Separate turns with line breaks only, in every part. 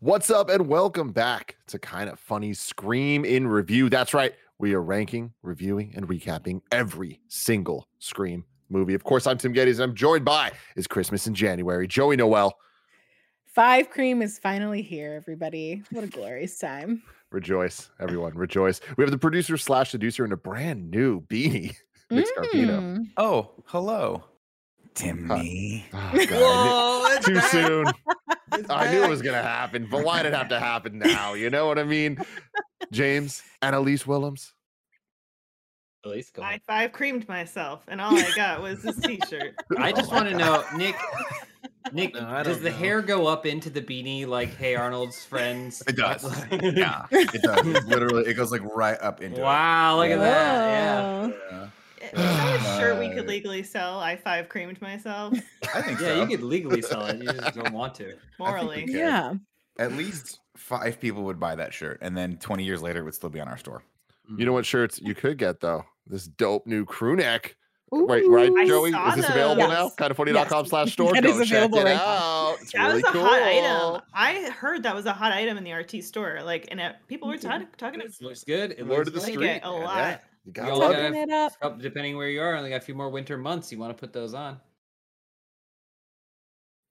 What's up, and welcome back to Kind of Funny Scream in Review. That's right, we are ranking, reviewing, and recapping every single Scream movie. Of course, I'm Tim Gettys, and I'm joined by is Christmas in January, Joey Noelle.
Five Cream is finally here, everybody. What a glorious time.
Rejoice, everyone, rejoice. We have the producer slash seducer in a brand new beanie, Nick Scarpino.
Mm.
Oh, hello. Timmy.
Oh, God, Too soon. I knew it was gonna happen, but why did it have to happen now? You know what I mean? James, and Elise
Willems. Elise, go.
I five creamed myself, and all I got was this T-shirt.
I just want to know, Nick. Nick,
No,
does
don't
the
know.
hair go up into the beanie like Hey Arnold's friends?
It does. yeah, it does. It literally, it goes like right up into
Wow, look at that. Yeah.
Yeah.
Is that a shirt we could
Uh,
legally sell? I five creamed myself.
I think
Yeah,
so.
you could legally sell it. You just don't want to.
Morally.
Yeah.
At least five people would buy that shirt, and then 20 years later, it would still be on our store.
You know what shirts you could get though? This dope new crew neck. Wait, right,
I
Joey? Is this available
those.
now?
Yes.
Kindoffunny.com slash store.
That
Go
is
check
available
it
right now.
out. It's
that
really
was a
cool.
hot item. I heard that was a hot item in the RT store. Like, and it, people were
Me too.
talking talking
It
about
looks good. It
Word
looks
of the
I
good.
get
street.
a lot.
Yeah. You
You
gotta
only
love
got
it.
Up.
Depending where you are, only got a few more winter months. You want to put those on.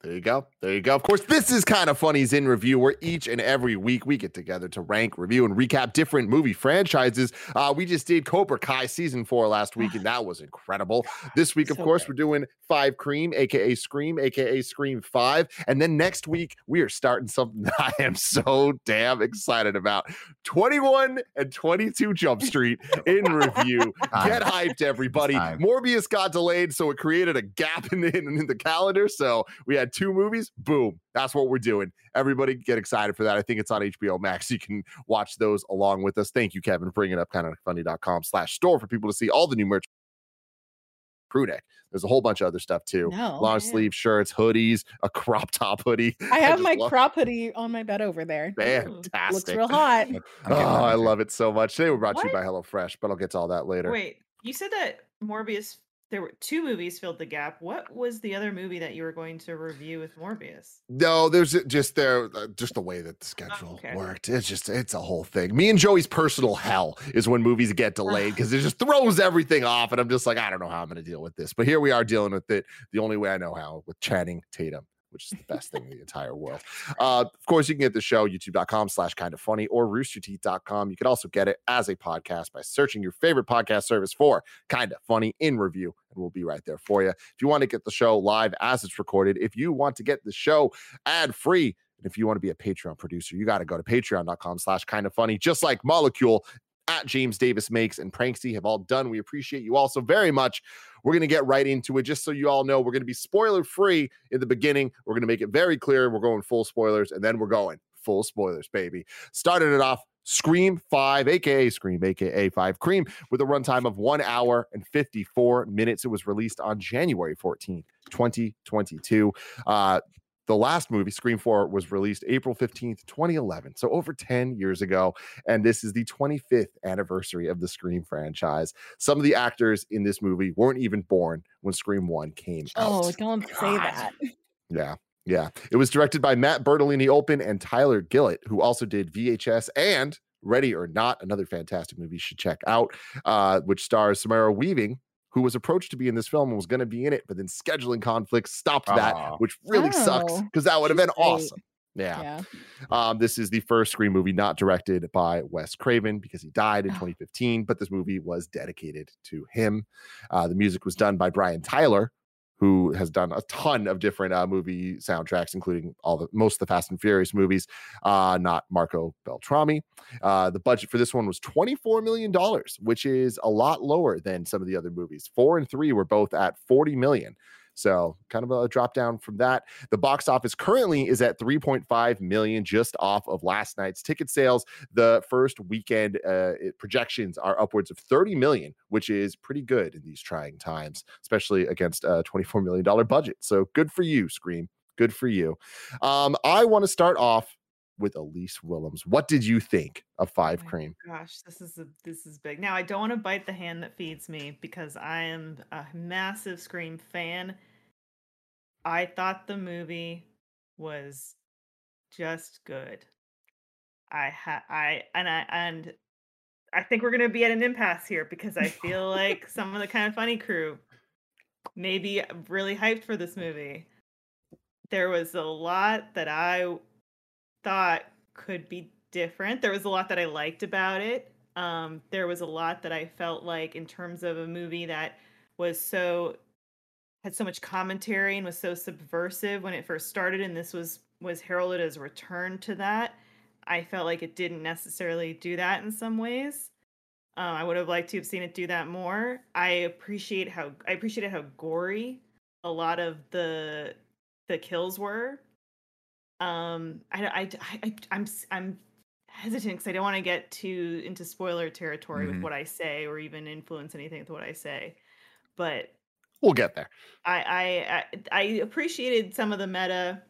There you go. There you go. Of course, this is kind of funny's in review, where each and every week we get together to rank, review, and recap different movie franchises. Uh, we just did Cobra Kai season four last week, and that was incredible. This week, of
So
course,
good.
we're doing Five Cream, aka Scream, aka Scream Five, and then next week we are starting something that I am so damn excited about: Twenty-one and Twenty-Two Jump Street in review. Get hyped, everybody! Morbius got delayed, so it created a gap in the, in the calendar. So we had two movies. Boom. That's what we're doing. Everybody get excited for that. I think it's on HBO Max. You can watch those along with us. Thank you, Kevin, for bringing up kind of funny.com slash store for people to see all the new merch. Crew neck. There's a whole bunch of other stuff too.
No.
Long
yeah.
sleeve shirts, hoodies, a crop top hoodie.
I have
just
my
love-
crop hoodie on my bed over there.
Fantastic.
Looks real hot.
I'm
Oh, I love it so much. Today we're brought to you
What?
by HelloFresh, but I'll get to all that later.
Wait, you said that Morbius. There were two movies filled the gap. What was the other movie that you were going to review with Morbius?
No, there's just there, uh, just the way that the schedule
okay.
worked. It's just, it's a whole thing. Me and Joey's personal hell is when movies get delayed because it just throws everything off, and I'm just like, I don't know how I'm going to deal with this. But here we are dealing with it the only way I know how with Channing Tatum, which is the best thing in the entire world. Uh, of course, you can get the show youtube.com slash kind of funny or roosterteeth.com. You can also get it as a podcast by searching your favorite podcast service for kind of funny in review, and we'll be right there for you. If you want to get the show live as it's recorded, if you want to get the show ad free, and if you want to be a Patreon producer, you got to go to patreon.com slash kind of funny, just like Molecule at James Davis Makes and Pranksy have all done. We appreciate you all so very much. We're going to get right into it. Just so you all know, we're going to be spoiler free in the beginning. We're going to make it very clear. We're going full spoilers, and then we're going full spoilers, baby. Started it off Scream 5, aka Scream, aka 5 Cream, with a runtime of one hour and 54 minutes. It was released on January 14th, 2022. Uh, the last movie, Scream 4, was released April 15th, 2011. So over 10 years ago. And this is the 25th anniversary of the Scream franchise. Some of the actors in this movie weren't even born when Scream 1 came out.
Oh, don't say that.
Yeah. Yeah. It was directed by Matt Bettinelli-Olpin and Tyler Gillett, who also did VHS and Ready or Not, another fantastic movie you should check out, uh, which stars Samara Weaving, who was approached to be in this film and was going to be in it, but then scheduling conflicts stopped that,
Aw.
which really sucks
Oh,
because that would have
she's
been
great.
awesome. Yeah.
Yeah.
Um, this is the first Scream movie not directed by Wes Craven because he died in
Oh.
2015, but this movie was dedicated to him. Uh, the music was done by Brian Tyler, who has done a ton of different uh, movie soundtracks, including all the most of the Fast and Furious movies. Uh, not Marco Beltrami. Uh, the budget for this one was 24 million dollars, which is a lot lower than some of the other movies. Four and three were both at 40 million. So kind of a drop down from that. The box office currently is at 3.5 million, just off of last night's ticket sales. The first weekend uh, projections are upwards of 30 million, which is pretty good in these trying times, especially against a 24 million dollar budget. So good for you, Scream. Good for you. Um, I want to start off with Elise Willems. What did you think of Five Cream?
Gosh, this is a, this is big. Now I don't want to bite the hand that feeds me because I am a massive Scream fan. I thought the movie was just good. I ha I and I and I think we're gonna be at an impasse here because I feel like some of the kind of funny crew maybe really hyped for this movie. There was a lot that I thought could be different. There was a lot that I liked about it. Um, there was a lot that I felt like in terms of a movie that was so had so much commentary and was so subversive when it first started and this was was heralded as a return to that i felt like it didn't necessarily do that in some ways um, i would have liked to have seen it do that more i appreciate how i appreciated how gory a lot of the the kills were um i i, I i'm i'm hesitant because i don't want to get too into spoiler territory
Mhm.
with what i say or even influence anything with what i say but
We'll get there.
I, I I I appreciated some of the meta,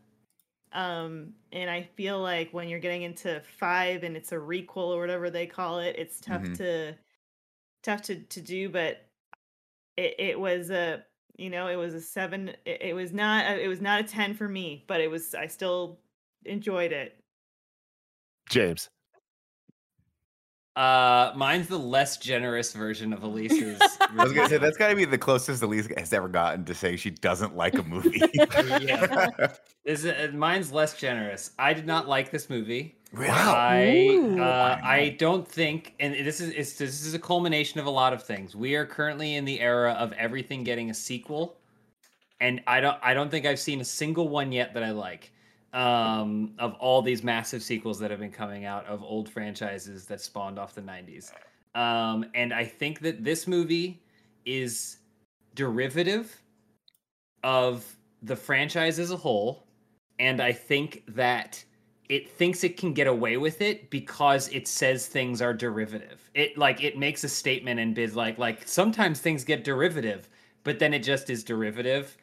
um, and I feel like when you're getting into five and it's a requel or whatever they call it, it's tough
Mhm.
to tough to to do. But it it was a you know it was a seven. It, it was not a, it was not a ten for me, but it was I still enjoyed it.
James.
Uh, mine's the less generous version of Elise's.
I was gonna say that's got to be the closest Elise has ever gotten to saying she doesn't like a movie.
Yeah. This is, uh, mine's less generous. I did not like this movie.
Really?
I uh, I don't think, and this is it's, this is a culmination of a lot of things. We are currently in the era of everything getting a sequel, and I don't I don't think I've seen a single one yet that I like. Um, of all these massive sequels that have been coming out of old franchises that spawned off the '90s, um, and I think that this movie is derivative of the franchise as a whole, and I think that it thinks it can get away with it because it says things are derivative. It like it makes a statement and bids like like sometimes things get derivative, but then it just is derivative.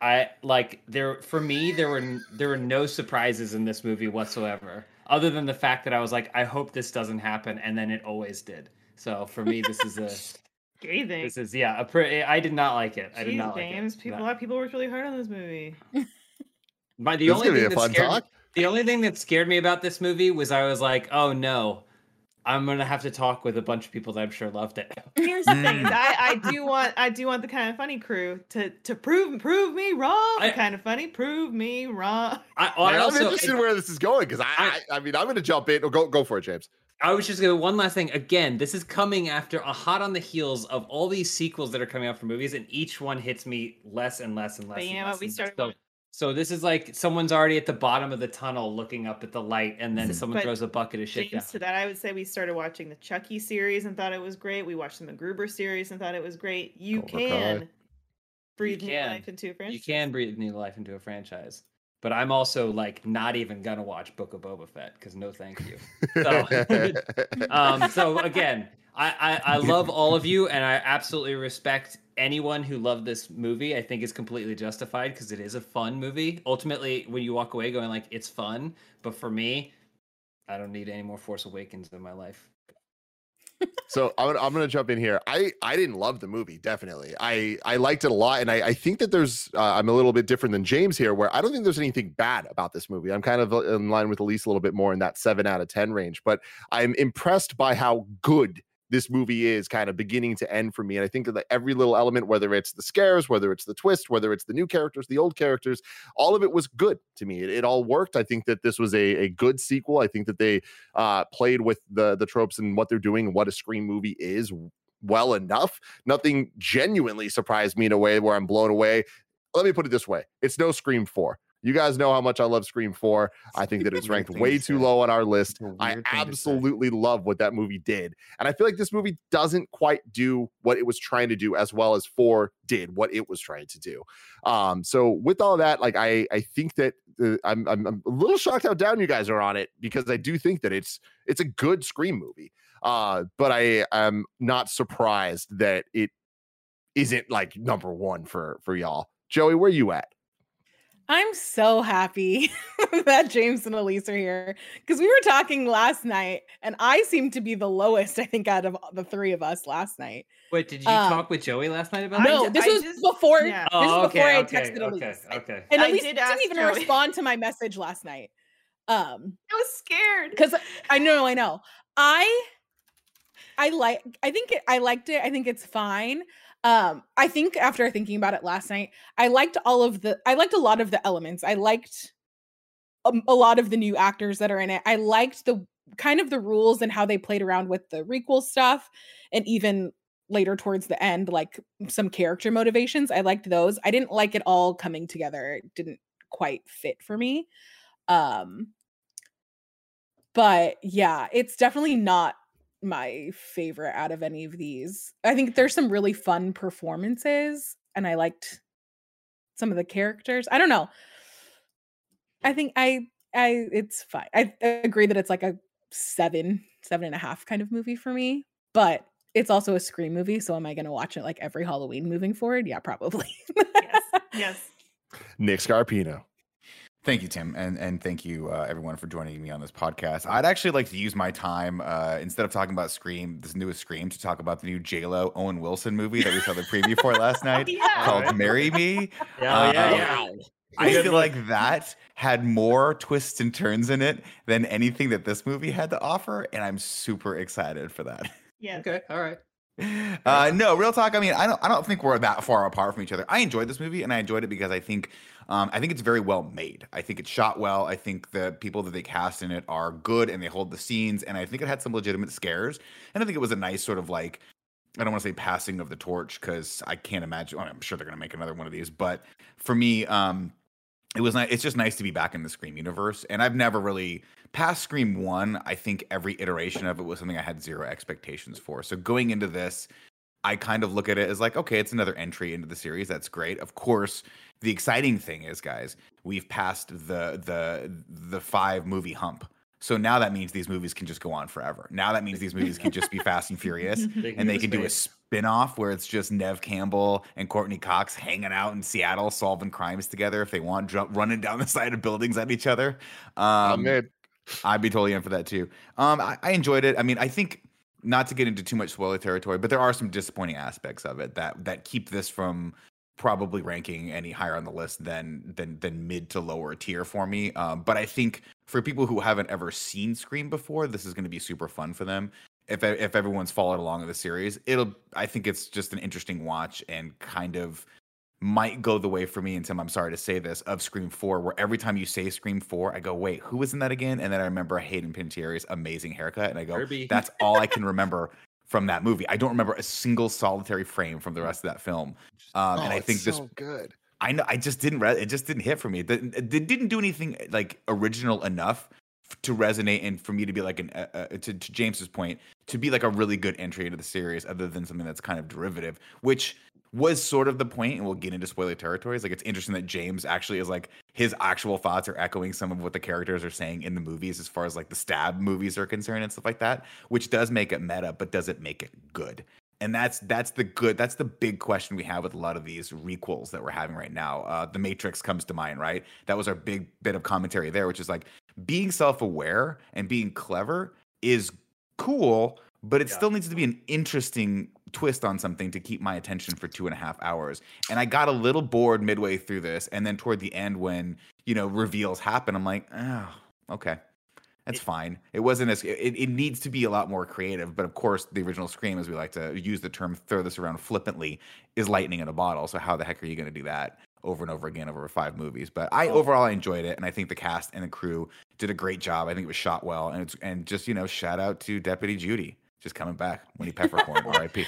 I like there for me there were there were no surprises in this movie whatsoever, other than the fact that I was like I hope this doesn't happen, and then it always did. So for me, this is a
Scathing.
this is yeah a pre- I did not like it. I did
Jeez,
not like
James,
it.
people, a
No.
lot of people worked really hard on this movie.
My, the
This is
only
gonna be
thing
a
that
fun
scared,
talk.
The only thing that scared me about this movie was I was like, oh no, I'm gonna have to talk with a bunch of people that I'm sure loved it.
Here's the thing:
Mm.
I, I do want I do want the kind of funny crew to to prove prove me wrong.
I-
kind of funny, prove me wrong.
I,
I,
I
am
also,
interested where this is going because I, I,
I-
I mean, I'm going to jump in. Go, go for it, James.
I was just gonna one last thing. Again, this is coming after a hot on the heels of all these sequels that are coming out for movies, and each one hits me less and less and less.
But you
and
know
less
what? We started.
So,
going-
so this is like someone's already at the bottom of the tunnel looking up at the light, and then someone
But
throws a bucket of shit down.
James, to that, I would say we started watching the Chucky series and thought it was great. We watched the MacGruber series and thought it was great. You
Cobra Kai.
can breathe new
can.
life into a franchise.
You can breathe new life into a franchise. But I'm also like not even gonna watch Book of Boba Fett because no, thank you. So- um, so again, I, I I love all of you, and I absolutely respect anyone who loved this movie. I think is completely justified because it is a fun movie. Ultimately, when you walk away going like it's fun, but for me, I don't need any more Force Awakens in my life.
so I'm gonna, I'm gonna jump in here. I I didn't love the movie. Definitely, I I liked it a lot, and I I think that there's uh, I'm a little bit different than James here, where I don't think there's anything bad about this movie. I'm kind of uh, in line with Elise a little bit more in that seven out of ten range, but I'm impressed by how good this movie is kind of beginning to end for me. And I think that every little element, whether it's the scares, whether it's the twist, whether it's the new characters, the old characters, all of it was good to me. It, it all worked. I think that this was a, a good sequel. I think that they uh, played with the the tropes and what they're doing and what a Scream movie is well enough. Nothing genuinely surprised me in a way where I'm blown away. Let me put it this way: it's no Scream Four. You guys know how much I love Scream 4. I think that it's ranked way too low on our list. I
weird thing to say.
absolutely love what that movie did. And I feel like this movie doesn't quite do what it was trying to do as well as 4 did what it was trying to do. Um so with all that like I I think that uh, I'm, I'm I'm a little shocked how down you guys are on it because I do think that it's it's a good Scream movie. Uh but I am not surprised that it isn't like number 1 for for y'all. Joey, where you at?
I'm so happy that James and Elise are here because we were talking last night, and I seem to be the lowest, I think, out of the three of us last night.
Wait, did you
Um,
talk with Joey last night about
I
no, this
I
was
just-
before.
yeah.
This
Oh,
is before
okay,
I texted
okay,
Elise.
okay.
And
I
Elise
did
didn't even
Joey.
respond to my message last night. Um,
I was scared
because I know, I know. I I like I think it, I liked it. I think it's fine. Um I think after thinking about it last night, I liked all of the I liked a lot of the elements. I liked um, a lot of the new actors that are in it. I liked the kind of the rules and how they played around with the requel stuff and even later towards the end like some character motivations. I liked those. I didn't like it all coming together. It didn't quite fit for me. Um but yeah, it's definitely not my favorite out of any of these. I think there's some really fun performances and I liked some of the characters. I don't know. I think I I it's fine. I, I agree that it's like a seven, seven and a half kind of movie for me, but it's also a scream movie. So am I gonna watch it like every Halloween moving forward? Yeah, probably.
yes yes
Nick Scarpino.
Thank you, Tim, and and thank you uh, everyone for joining me on this podcast. I'd actually like to use my time uh, instead of talking about Scream, this newest Scream, to talk about the new J Lo Owen Wilson movie that we saw the preview for last night
yeah
called "Marry Me."
Yeah,
Uh,
yeah, yeah.
I feel like that had more twists and turns in it than anything that this movie had to offer, and I'm super excited for that.
Yeah.
Okay, all right.
Uh, no, real talk. I mean, I don't. I don't think we're that far apart from each other. I enjoyed this movie, and I enjoyed it because I think, um, I think it's very well made. I think it's shot well. I think the people that they cast in it are good, and they hold the scenes. And I think it had some legitimate scares. And I think it was a nice sort of like, I don't want to say passing of the torch because I can't imagine. well, I'm sure they're gonna make another one of these, but for me, um, it was nice. It's just nice to be back in the Scream universe, and I've never really past Scream one. I think every iteration of it was something I had zero expectations for. So going into this, I kind of look at it as like, okay, it's another entry into the series. That's great. Of course, the exciting thing is, guys, we've passed the the the five movie hump. So now that means these movies can just go on forever. Now that means these movies can just be Fast and Furious and they can do a spin-off where it's just Neve Campbell and Courteney Cox hanging out in Seattle solving crimes together if they want, jump, running down the side of buildings at each other. Um, I'd be totally in for that too. Um, I, I enjoyed it. I mean, I think not to get into too much spoiler territory, but there are some disappointing aspects of it that that keep this from probably ranking any higher on the list than than than mid to lower tier for me. Um, but I think for people who haven't ever seen Scream before, this is going to be super fun for them. If if everyone's followed along in the series, it'll. I think it's just an interesting watch and kind of might go the way for me, and Tim, I'm sorry to say this, of Scream 4, where every time you say Scream 4, I go, wait, who was in that again? And then I remember Hayden Panettiere's amazing haircut, and I go,
Herbie.
that's all I can remember from that movie. I don't remember a single solitary frame from the rest of that film. Um, and
Oh,
I
it's
think this
so good.
I know I just didn't re- it just didn't hit for me. It didn't, it didn't do anything like original enough to resonate and for me to be like an uh, uh, to, to James's point to be like a really good entry into the series other than something that's kind of derivative, which was sort of the point and we'll get into spoiler territories. Like it's interesting that James actually is like his actual thoughts are echoing some of what the characters are saying in the movies as far as like the stab movies are concerned and stuff like that, which does make it meta but does it make it good? and that's that's the good that's the big question we have with a lot of these requels that we're having right now uh the matrix comes to mind right that was our big bit of commentary there which is like being self-aware and being clever is cool but it
Yeah.
still needs to be an interesting twist on something to keep my attention for two and a half hours and i got a little bored midway through this and then toward the end when you know reveals happen i'm like oh okay that's fine. It wasn't as it, it needs to be a lot more creative, but of course the original Scream, as we like to use the term, throw this around flippantly, is lightning in a bottle. So how the heck are you going to do that over and over again over five movies? But I overall I enjoyed it, and I think the cast and the crew did a great job. I think it was shot well, and it's and just you know shout out to Deputy Judy just coming back, Winnie Peppercorn, R.I.P.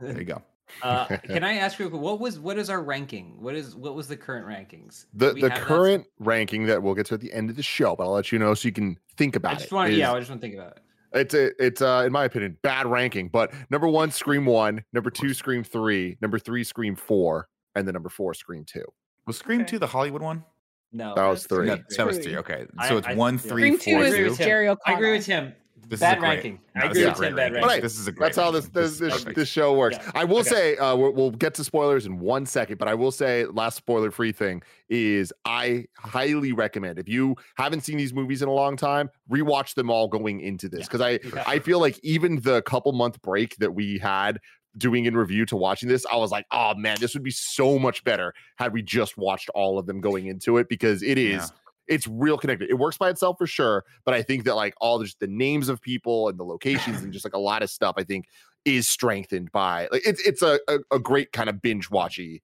There you go.
Uh, can I ask you what was what is our ranking? What is what was the current rankings?
The the
have that?
current ranking that we'll get to at the end of the show, but I'll let you know so you can think about
I
about
just
it.
want
is-
yeah, I just want to think about it.
It's a, it's uh, in my opinion, bad ranking. But number one, Scream one, number two, Scream three, number three, Scream four, and the number four, Scream two.
Was Scream
Okay.
two the Hollywood one?
No,
That was three.
No, that was
Three.
three. Okay, so it's
I-
one,
yeah.
three,
Scream two
four,
is
Agree
two.
with Tim.
Jerry
I agree with him.
This
Bad
is a great,
ranking.
no,
I agree with
great
Tim. Bad
ranking.
But
ranking.
This is a great.
That's how this
ranking.
this, this, this show works.
Yeah.
I will
Okay.
say uh, we'll, we'll get to spoilers in one second, but I will say last spoiler free thing is I highly recommend if you haven't seen these movies in a long time, rewatch them all going into this
Yeah.
because I
Yeah.
I feel like even the couple month break that we had doing in review to watching this, I was like, oh man, this would be so much better had we just watched all of them going into it because it is
Yeah.
it's real connected. It works by itself for sure, but I think that like all just the names of people and the locations and just like a lot of stuff, I think is strengthened by like it's it's a a, a great kind of binge watchy.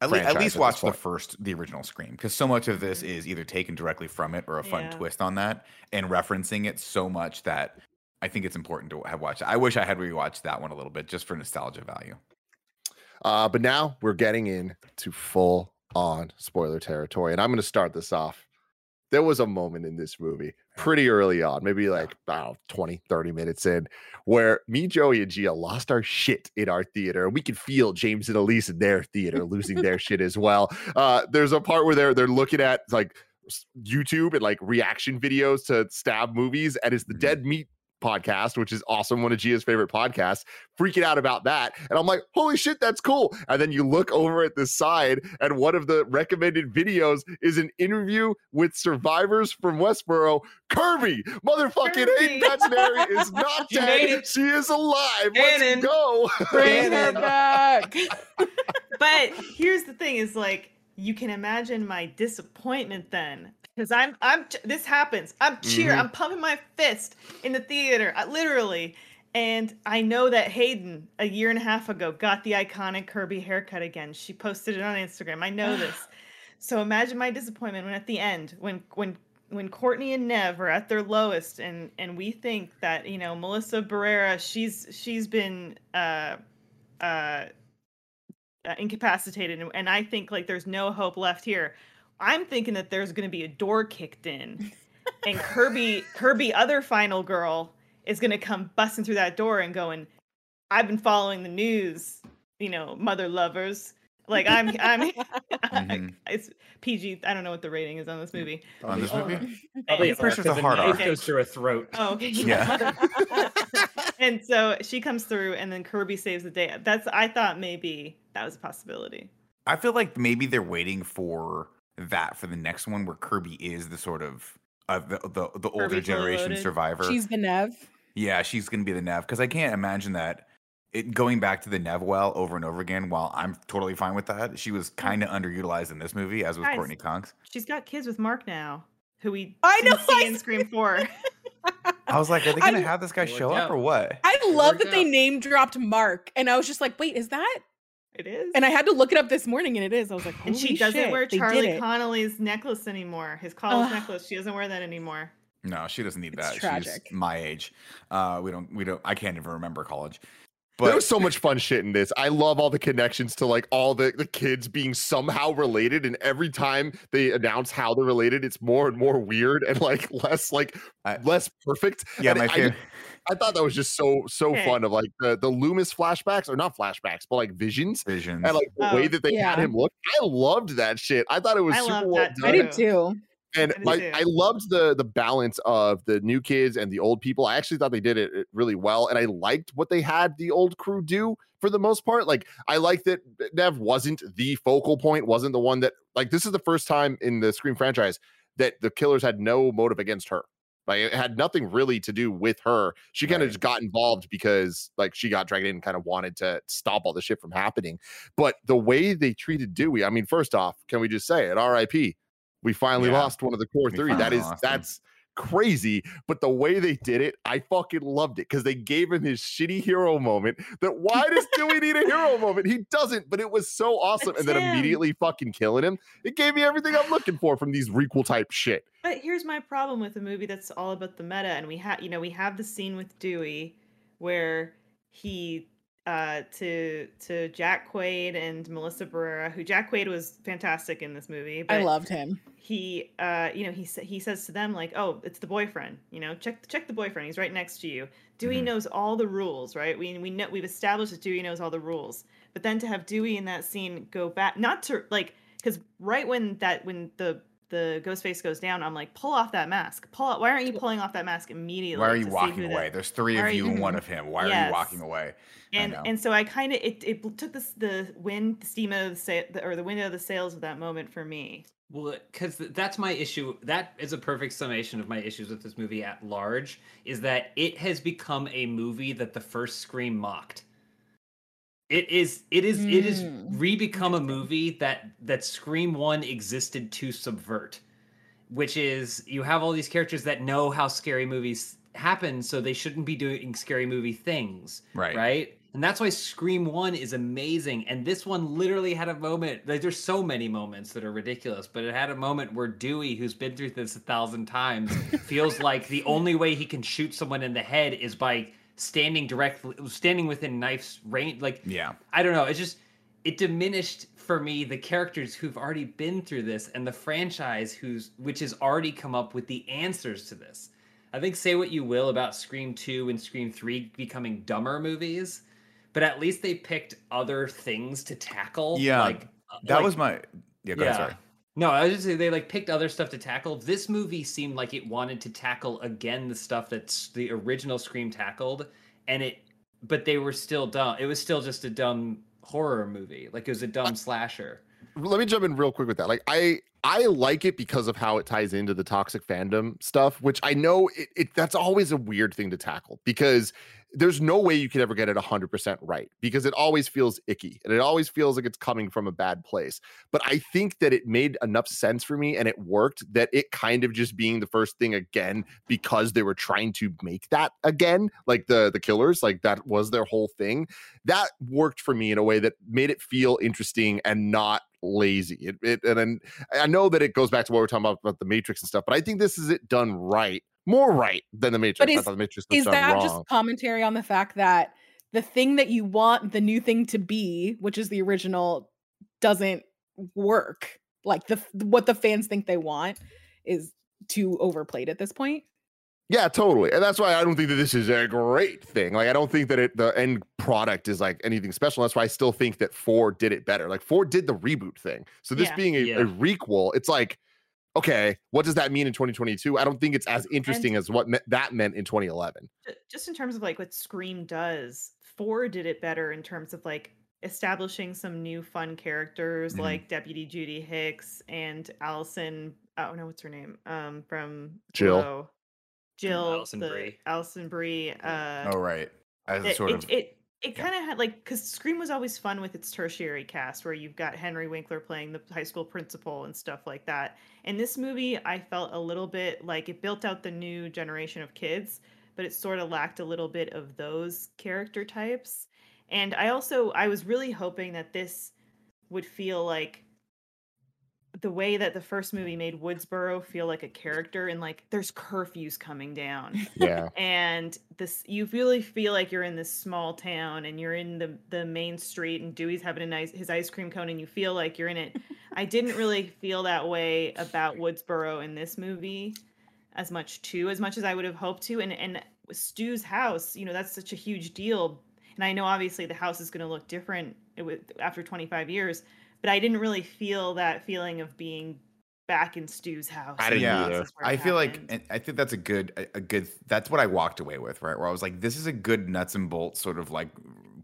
At, le- at least
at
watch
this
the first, the original Scream, because so much of this mm-hmm. is either taken directly from it or a fun
Yeah.
twist on that, and referencing it so much that I think it's important to have watched. I wish I had rewatched that one a little bit just for nostalgia value.
Uh, but now we're getting into full on spoiler territory, and I'm going to start this off. There was a moment in this movie pretty early on, maybe like about 20, 30 minutes in, where me, Joey, and Gia lost our shit in our theater. And we could feel James and Elise in their theater losing their shit as well. Uh, there's a part where they're they're looking at like YouTube and like reaction videos to stab movies, and it's the
Mhm.
Dead Meat podcast, which is awesome, one of Gia's favorite podcasts, freaking out about that. And I'm like, holy shit, that's cool. And then you look over at the side, and one of the recommended videos is an interview with survivors from Woodsboro. Kirby, motherfucking Hayden
Kirby.
Katzenary is not dead. She is alive.
Canon.
Let's go.
Bring her back.
But here's the thing: is like you can imagine my disappointment then, because I'm I'm this happens. I'm cheering.
Mhm.
I'm pumping my fist in the theater, I, literally. And I know that Hayden a year and a half ago got the iconic Kirby haircut again. She posted it on Instagram. I know this. So imagine my disappointment when at the end, when when when Courtney and Neve are at their lowest, and and we think that you know Melissa Barrera, she's she's been uh uh uh, incapacitated and, and i think like there's no hope left here. I'm thinking that there's going to be a door kicked in and kirby kirby other final girl is going to come busting through that door and going i've been following the news you know mother lovers like i'm i'm
Mhm.
it's pg i don't know what the rating is on this movie
On this
Oh.
movie,
Probably
And-
First
R,
there's a
'cause
hard
knife
R.
goes through a throat.
Oh, okay.
Yeah.
and so she comes through, and then Kirby saves the day. That's I thought maybe that was a possibility.
I feel like maybe they're waiting for that for the next one, where Kirby is the sort of uh, the the, the older
fully
generation
loaded.
survivor.
She's the Neve.
Yeah, she's gonna be the Neve because I can't imagine that it going back to the Neve well over and over again. While I'm totally fine with that, she was kind of underutilized in this movie, as was
Guys.
Courteney Cox.
She's got kids with Mark now, who we
I
didn't
know,
see
I
in Scream Four.
I was like, are they gonna have this guy show up
out.
or what?
I love
worked
that they name dropped Mark, and I was just like, "Wait, is that?"
It is.
And I had to look it up this morning, and it is. I was like,
and she doesn't
shit,
wear Charlie. Connolly's necklace anymore. His college necklace. She doesn't wear that anymore.
No, she doesn't need
It's
that. She's my age. Uh, we don't. We don't. I can't even remember college.
There
But
was so much fun shit in this. I love all the connections to like all the, the kids being somehow related. And every time they announce how they're related, it's more and more weird and like less like
I-
less perfect.
yeah,
And
my
I,
favorite.
I thought that was just so so
Okay.
fun of like the, the Loomis flashbacks or not flashbacks, but like visions.
Visions.
And like the way
Oh,
that they had him look, I loved that shit. I thought it was
I
super
loved
well
that
done.
I did too.
And
I
my. I loved the the balance of the new kids and the old people. I actually thought they did it it really well, and I liked what they had the old crew do for the most part. Like I liked that Neve wasn't the focal point, wasn't the one that like this is the first time in the Scream franchise that the killers had no motive against her. Like it had nothing really to do with her. She kind of
Right.
just got involved because like she got dragged in and kind of wanted to stop all the shit from happening. But the way they treated Dewey, I mean, first off, can we just say it? R.I.P. We finally
Yeah.
lost one of the core
We
three. That is
finally
is
him.
that's crazy. But the way they did it, I fucking loved it because they gave him his shitty hero moment. That why does Dewey need a hero moment? He doesn't, but it was so awesome.
It's
and then
him.
immediately fucking killing him. It gave me everything I'm looking for from these requel type shit.
But here's my problem with a movie that's all about the meta, and we have, you know, we have the scene with Dewey where he uh to to Jack Quaid and Melissa Barrera, who Jack Quaid was fantastic in this movie. But
I loved him.
he uh you know he he says to them like oh it's the boyfriend you know check check the boyfriend he's right next to you Dewey
Mhm.
knows all the rules right we we know we've established that Dewey knows all the rules but then to have Dewey in that scene go back not to like because right when that when the the Ghostface goes down I'm like pull off that mask pull out why aren't you pulling off that mask immediately
Why are you walking
who the-
away? There's three of you
you-
and one of him. Why are you walking away?
And and so I kind of it, it took this the wind the steam out of the sa- the- or the wind out of the sails of that moment for me
Well, because that's my issue. That is a perfect summation of my issues with this movie at large. Is that it has become a movie that the first Scream mocked. It is. It is. It is
Mm,
re-become a movie that that Scream One existed to subvert, which is you have all these characters that know how scary movies happen, so they shouldn't be doing scary movie things.
Right.
Right. And that's why Scream 1 is amazing. And this one literally had a moment. Like, there's so many moments that are ridiculous, but it had a moment where Dewey, who's been through this a thousand times, feels like the only way he can shoot someone in the head is by standing directly, standing within knife's range. Like,
Yeah.
I don't know. It's just it diminished for me the characters who've already been through this and the franchise who's which has already come up with the answers to this. I think say what you will about Scream 2 and Scream 3 becoming dumber movies, but at least they picked other things to tackle.
Yeah,
Like uh,
That
like-
was my yeah. Go ahead, sorry.
No, I was just saying they like picked other stuff to tackle. This movie seemed like it wanted to tackle again the stuff that's the original Scream tackled, and it, but they were still dumb. It was still just a dumb horror movie. Like it was a dumb uh, slasher.
let me jump in real quick with that. Like I I like it because of how it ties into the toxic fandom stuff, which I know it, it that's always a weird thing to tackle because there's no way you could ever get it 100% right because it always feels icky and it always feels like it's coming from a bad place. But I think that it made enough sense for me and it worked that it kind of just being the first thing again because they were trying to make that again, like the the killers, like that was their whole thing. That worked for me in a way that made it feel interesting and not lazy. It, it and then I know that it goes back to what we we're talking about about the Matrix and stuff, but I think this is it done right, more right than the Matrix. I
is-
thought the Matrix was
is that
wrong.
just commentary on the fact that the thing that you want the new thing to be which is the original doesn't work like the what the fans think they want is too overplayed at this point
Yeah, totally. And that's why I don't think that this is a great thing. Like I don't think that it the end product is like anything special. That's why I still think that 4 did it better. Like 4 did the reboot thing. So this
Yeah.
being a,
Yeah.
a requel, it's like okay, what does that mean in 2022? I don't think it's as interesting as what me- that meant in 2011.
Just in terms of like what Scream does, four did it better in terms of like establishing some new fun characters
Mhm.
like Deputy Judy Hicks and Allison. Oh no, what's her name? Um, from
Jill.
Glow. Jill,
Allison
the-
Brie.
Alison Brie. Uh,
Oh right. As a
it,
sort
it,
of
it it kind of had like because Scream was always fun with its tertiary cast where you've got Henry Winkler playing the high school principal and stuff like that. In this movie, I felt a little bit like it built out the new generation of kids, but it sort of lacked a little bit of those character types. And I also I was really hoping that this would feel like the way that the first movie made Woodsboro feel like a character and like there's curfews coming down
Yeah.
and this you really feel like you're in this small town and you're in the the main street and Dewey's having a nice his ice cream cone and you feel like you're in it. I didn't really feel that way about Woodsboro in this movie as much too as much as I would have hoped to and and Stu's house, you know, that's such a huge deal. And I know obviously the house is going to look different after 25 years, but I didn't really feel that feeling of being back in Stu's house.
I didn't
yeah,
either.
This is where
I
it
feel like
happened.
and I think that's a good a, a good that's what I walked away with, right? Where I was like, this is a good nuts and bolts sort of like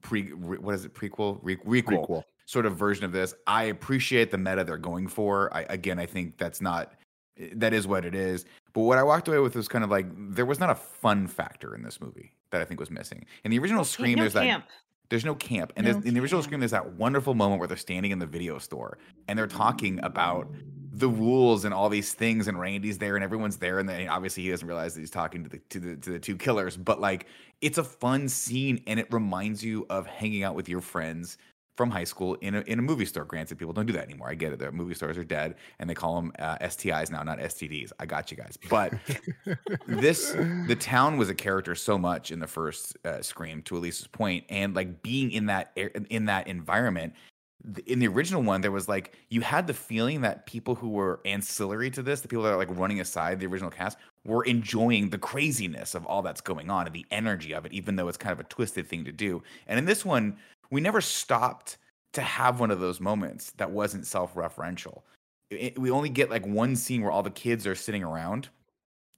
pre re, what is it prequel Re, requel,
Prequel.
sort of version of this. I appreciate the meta they're going for. I again, I think that's not eh, that is what it is. But what I walked away with was kind of like there was not a fun factor in this movie that I think was missing. In the original
Okay,
Scream,
no
there's
camp.
that there's no camp. And
No
there's, in the original
camp.
Scream, there's that wonderful moment where they're standing in the video store and they're talking about the rules and all these things. And Randy's there and everyone's there. And then obviously he doesn't realize that he's talking to the to the to the two killers. But like it's a fun scene and it reminds you of hanging out with your friends from high school in a, in a movie store. Granted, people don't do that anymore. I get it. The movie stores are dead and they call them uh, STIs now, not STDs. I got you guys. But this the town was a character so much in the first uh, scream to Elise's point and like being in that air- in that environment in the original one there was like you had the feeling that people who were ancillary to this the people that are like running aside the original cast were enjoying the craziness of all that's going on and the energy of it even though it's kind of a twisted thing to do and in this one we never stopped to have one of those moments that wasn't self-referential. It, we only get like one scene where all the kids are sitting around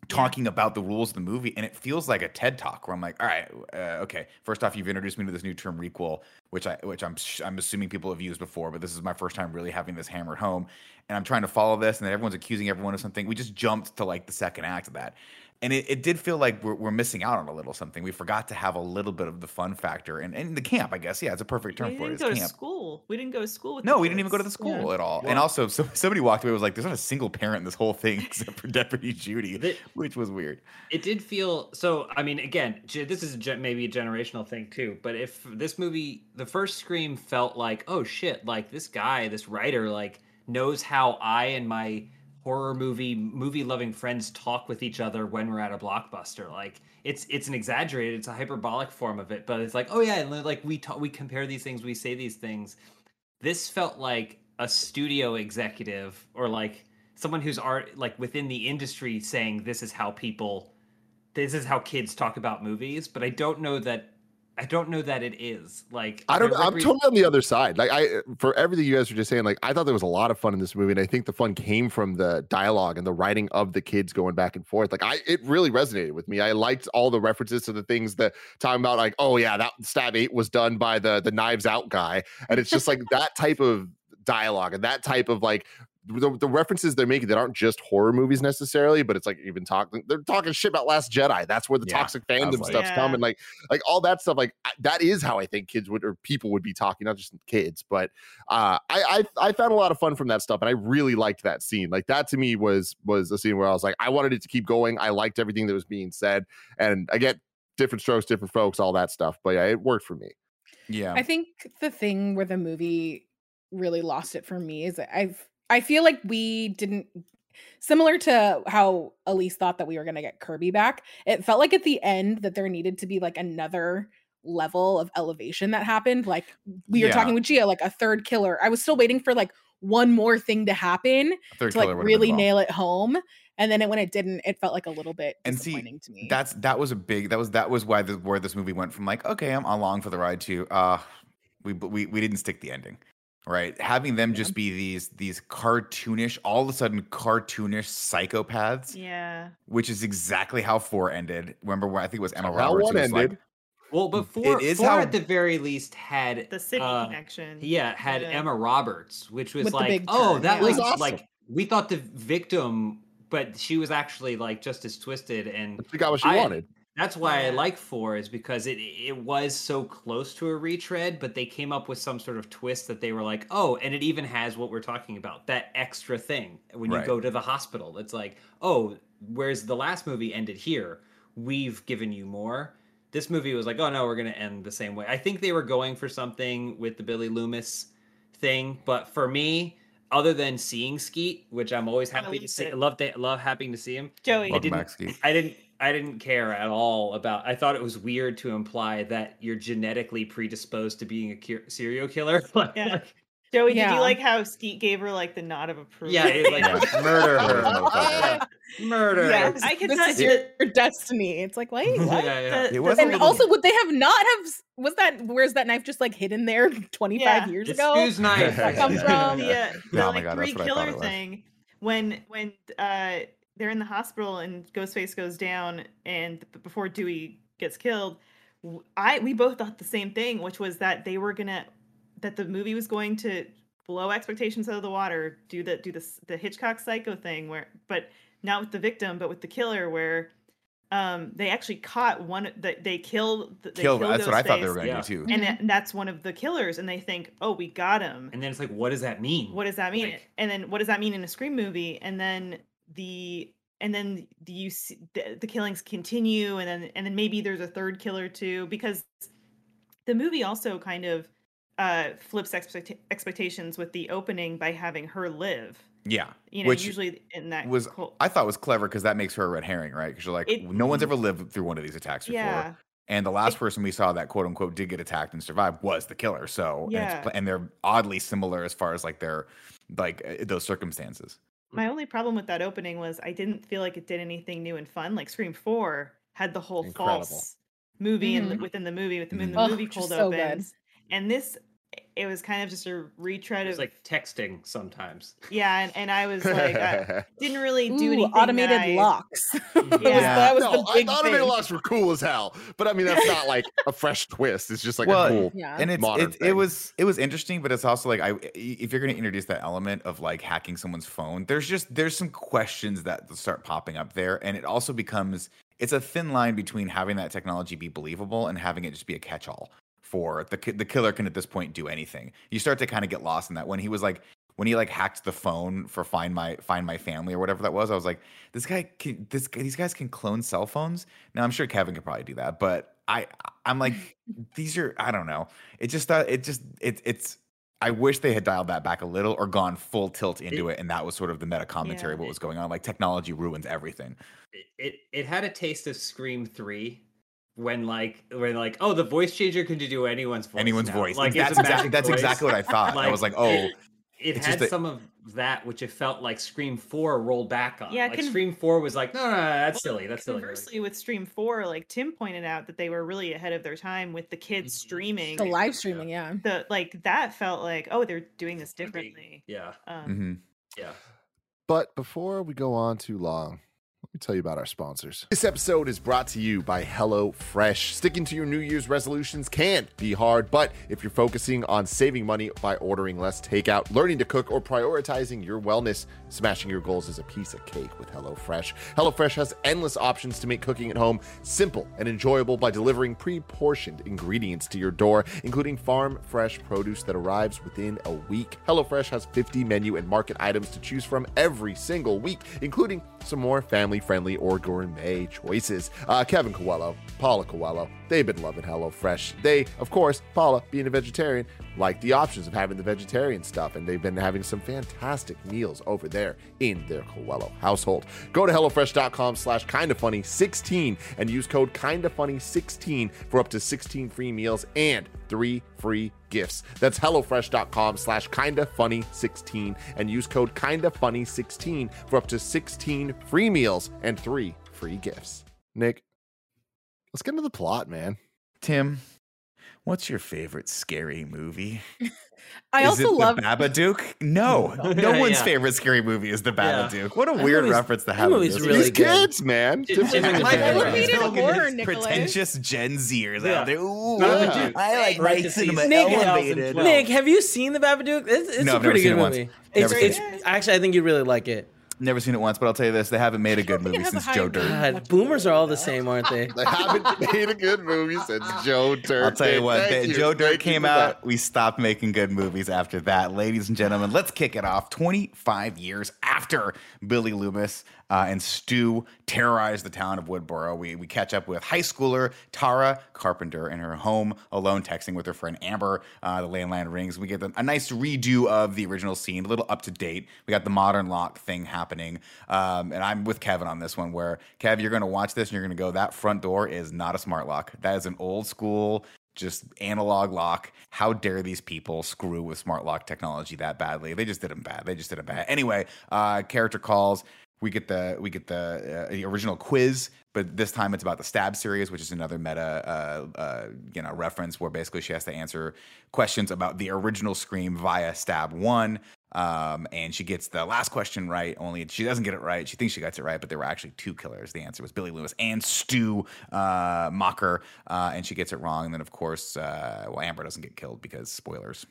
talking about the rules of the movie and it feels like a ted talk where i'm like all right uh, okay first off you've introduced me to this new term requel which i which i'm sh- i'm assuming people have used before but this is my first time really having this hammered home and i'm trying to follow this and then everyone's accusing everyone of something. We just jumped to like the second act of that and it, it did feel like we're, we're missing out on a little something. We forgot to have a little bit of the fun factor and, and the camp, I guess. Yeah, it's a perfect term
we
for it.
We didn't
It's
go to school. We didn't go to school with.
No,
the
we didn't even go to the school
Yeah.
at all. and also, so, somebody walked away and was like, "There's not a single parent in this whole thing except for Deputy Judy,"
The-
which was weird.
It did feel so. I mean, again, this is a gen- maybe a generational thing too. But if this movie, the first Scream felt like, oh shit, like this guy, this writer, like knows how I and my horror movie movie loving friends talk with each other when we're at a blockbuster. Like it's it's an exaggerated, it's a hyperbolic form of it. But it's like, oh yeah, like we talk, we compare these things, we say these things. This felt like a studio executive or like someone who's art like within the industry saying this is how people this is how kids talk about movies but i don't know that i don't know that it is like
I don't. I'm totally on the other side. Like I, for everything you guys were just saying, like I thought there was a lot of fun in this movie, and I think the fun came from the dialogue and the writing of the kids going back and forth. Like I, it really resonated with me. I liked all the references to the things that talking about, like, oh yeah, that stab eight was done by the the Knives Out guy, and it's just like that type of dialogue and that type of like the, the references they're making that aren't just horror movies necessarily, but it's like even talking they're talking shit about Last Jedi. That's where the
Yeah,
toxic fandom
like-
stuff's
Yeah.
coming. Like like all that stuff. Like I- that is how I think kids would or people would be talking, not just kids. But uh, I, I I found a lot of fun from that stuff, and I really liked that scene. Like that to me was was a scene where I was like, I wanted it to keep going. I liked everything that was being said, and I get different strokes, different folks, all that stuff. But yeah, it worked for me.
Yeah,
I think the thing where the movie really lost it for me is that I've I feel like we didn't similar to how Elise thought that we were gonna get Kirby back. It felt like at the end that there needed to be like another level of elevation that happened. Like we were
Yeah.
talking with Gia, like a third killer. I was still waiting for like one more thing to happen to like
killer would've been
really nail it home. And then it, when it didn't, it felt like a little bit
And see,
disappointing to me.
That's that was a big that was that was why the where this movie went from like okay I'm along for the ride to uh we we we didn't stick the ending right having them
Yeah.
just be these these cartoonish all of a sudden cartoonish psychopaths
Yeah.
which is exactly how four ended remember where I think it was Emma
How
Roberts
one
who was like-
ended.
well but four,
is
four
how-
at the very least had
The city
uh,
connection.
yeah had
Yeah.
emma roberts which was
With
like oh
turn,
that
yeah.
was
was awesome.
like we thought the victim but she was actually like just as twisted and
She got what she
I-
wanted.
That's why I like four is because it it was so close to a retread, but they came up with some sort of twist that they were like, oh, and it even has what we're talking about that extra thing when you
Right.
go to the hospital. It's like, oh, whereas the last movie ended here, we've given you more. This movie was like, oh no, we're gonna end the same way. I think they were going for something with the Billy Loomis thing, but for me, other than seeing Skeet, which I'm always happy to see,
it.
love that, love happy to see him.
Joey.
It
welcome
didn't-
back Skeet.
I didn't I didn't care at all about I thought it was weird to imply that you're genetically predisposed to being a ki- serial killer. like,
Yeah.
like,
Joey, did you like how Skeet gave her like the nod of approval?
yeah, it's like
Yeah.
murder
There
her. murder.
Yeah, I can
this
tell
is
you
your, your destiny. It's like, wait,
Yeah,
what?
yeah.
The-
It was a
and
little-
also, would they have not have? Was that where's that knife just like hidden there 25
Yeah.
years
The
ago?
snooze knife.
Come from-
the, uh, the
Oh my
like
God,
three
that's what I thought
killer thing when when uh they're in the hospital and Ghostface goes down and before Dewey gets killed, w- I we both thought the same thing, which was that they were gonna that the movie was going to blow expectations out of the water, do the do this the Hitchcock Psycho thing where, but not with the victim, but with the killer where. Um, they actually caught one. That they killed. They
Killed,
killed
that's what I thought they were going to
Yeah.
do too.
and,
Mhm.
that- and that's one of the killers. And they think, oh, we got him
And then it's like, what does that mean?
what does that mean
Like-
and then what does that mean in a scream movie and then the and then the you see the, the killings continue and then and then maybe there's a third killer too because the movie also kind of uh flips expecta- expectations with the opening by having her live
Yeah,
you know
Which
usually in that
was
cul-
I thought was clever because that makes her a red herring, right? Because you're like,
It-
no one's ever lived through one of these attacks before.
yeah
And the last person we saw that quote unquote did get attacked and survived was the killer. So and,
Yeah.
it's, and they're oddly similar as far as like their like uh, those circumstances.
My only problem with that opening was i didn't feel like it did anything new and fun like scream 4 had the whole
Incredible.
false movie and
Mhm.
within the movie within
Mhm.
the
Oh,
movie
which is
cold
so good.
opens and this it was kind of just a retread
It
of
was like texting sometimes.
yeah, and, and I was like, I didn't really do
Ooh,
anything.
automated
that I-
locks.
Yeah.
that was
no,
the big
automated
thing.
locks were cool as hell, but I mean that's not like a fresh twist. It's just like
Well,
a cool.
Yeah.
and it's
modern
it, it was it was interesting but it's also like i if you're going to introduce that element of like hacking someone's phone there's just there's some questions that start popping up there and it also becomes it's a thin line between having that technology be believable and having it just be a catch-all for the the killer can at this point do anything. You start to kind of get lost in that. When he was like when he like hacked the phone for find my find my family or whatever that was i was like this guy can this these guys can clone cell phones? Now i'm sure kevin could probably do that but i i'm like these are i don't know. It just uh, it just it, it's i wish they had dialed that back a little or gone full tilt into it and that was sort of the meta commentary of what was going on. Like technology ruins everything.
It, it it had a taste of Scream Three when like when like oh the voice changer can do anyone's voice
anyone's
now.
voice
like
that's, exactly, that's
voice.
exactly what i thought i was like oh
it, it
it's
had
just that-
some of that which it felt like Scream Four rolled back on.
Yeah,
like
con-
Scream Four was like no no, no that's silly that's silly.
Conversely, with Scream Four, like Tim pointed out that they were really ahead of their time with the kids
Mhm.
streaming.
the live streaming, yeah.
The like that felt like oh they're doing this differently.
Yeah
Um,
mm-hmm.
yeah.
But before we go on too long, let me tell you about our sponsors. This episode is brought to you by HelloFresh. Sticking to your New Year's resolutions can be hard, but if you're focusing on saving money by ordering less takeout, learning to cook, or prioritizing your wellness, smashing your goals is a piece of cake with HelloFresh. HelloFresh has endless options to make cooking at home simple and enjoyable by delivering pre portioned ingredients to your door, including farm fresh produce that arrives within a week. HelloFresh has 50 menu and market items to choose from every single week, including some more family friendly or gourmet choices. Uh, Kevin Coelho, Paula Coelho, they've been loving HelloFresh. They, of course, Paula, being a vegetarian, like the options of having the vegetarian stuff, and they've been having some fantastic meals over there in their Coelho household. Go to HelloFresh.com slash kindafunny16 and use code kindafunny16 for up to 16 free meals and three free gifts. That's HelloFresh.com slash kindafunny16 and use code kindafunny16 for up to 16 free meals and three free gifts. Nick, let's get into the plot, man.
tim what's your favorite scary movie
I
is
also
it
love
the Babadook? No, no one's
Yeah.
favorite scary movie is the
Yeah.
Babadook. What a
That
weird reference to have. in
movie's
this
really
These
good.
kids, man.
Jim- Jim and
My
Jim.
Elevated
fucking
horror,
pretentious
Nicholas.
pretentious Gen Zers
Yeah.
out there. Ooh,
Babadook.
I like my
Parentheses,
cinema
Nick,
elevated.
Nick, have you seen the Babadook? It's, it's
No,
a
I've never
pretty good movie. It's,
Never
it's actually I think you'd really like it.
Never seen it once, but I'll tell you this: they haven't made a good movie since Joe. Dirt.
God, boomers are all the same, aren't they?
They haven't made a good movie since Joe Dirt.
I'll tell you what,
Thank
the-
you.
Joe Dirt
Thank
came out.
that.
We stopped making good movies after that. Ladies and gentlemen, let's kick it off. 25 years after Billy Loomis uh, and Stu terrorized the town of Woodsboro, we, we catch up with high schooler Tara Carpenter in her home alone, texting with her friend Amber. Uh, the landline rings. We get a, nice redo of the original scene, a little up to date. We got the modern lock thing happening. Um, and I'm with Kevin on this one, where Kev, you're going to watch this and you're going to go, that front door is not a smart lock. That is an old school just analog lock. How dare these people screw with smart lock technology that badly? They just did them bad. They just did it bad. Anyway, uh, character calls. We get the we get the, uh, the original quiz, but this time it's about the stab series, which is another meta uh, uh, you know reference where basically she has to answer questions about the original Scream via stab one. Um, and she gets the last question right. Only she doesn't get it right. She thinks she gets it right, but there were actually two killers. The answer was Billy Loomis and Stu uh, Macher, uh, and she gets it wrong. And then, of course, uh, well, Amber doesn't get killed because spoilers.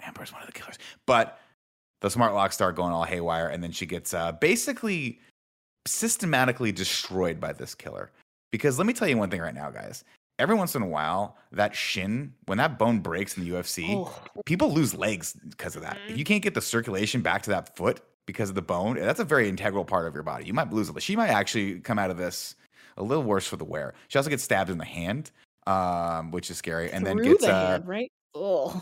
Amber's one of the killers, but the smart locks start going all haywire, and then she gets uh, basically systematically destroyed by this killer. Because let me tell you one thing right now, guys. Every once in a while, that shin, when that bone breaks in the UFC,
Oh.
people lose legs because of that. If
Mhm.
you can't get the circulation back to that foot because of the bone, that's a very integral part of your body. You might lose it. She might actually come out of this a little worse for the wear. She also gets stabbed in the hand, um, which is scary, and then gets
the
uh,
hand, right? Oh,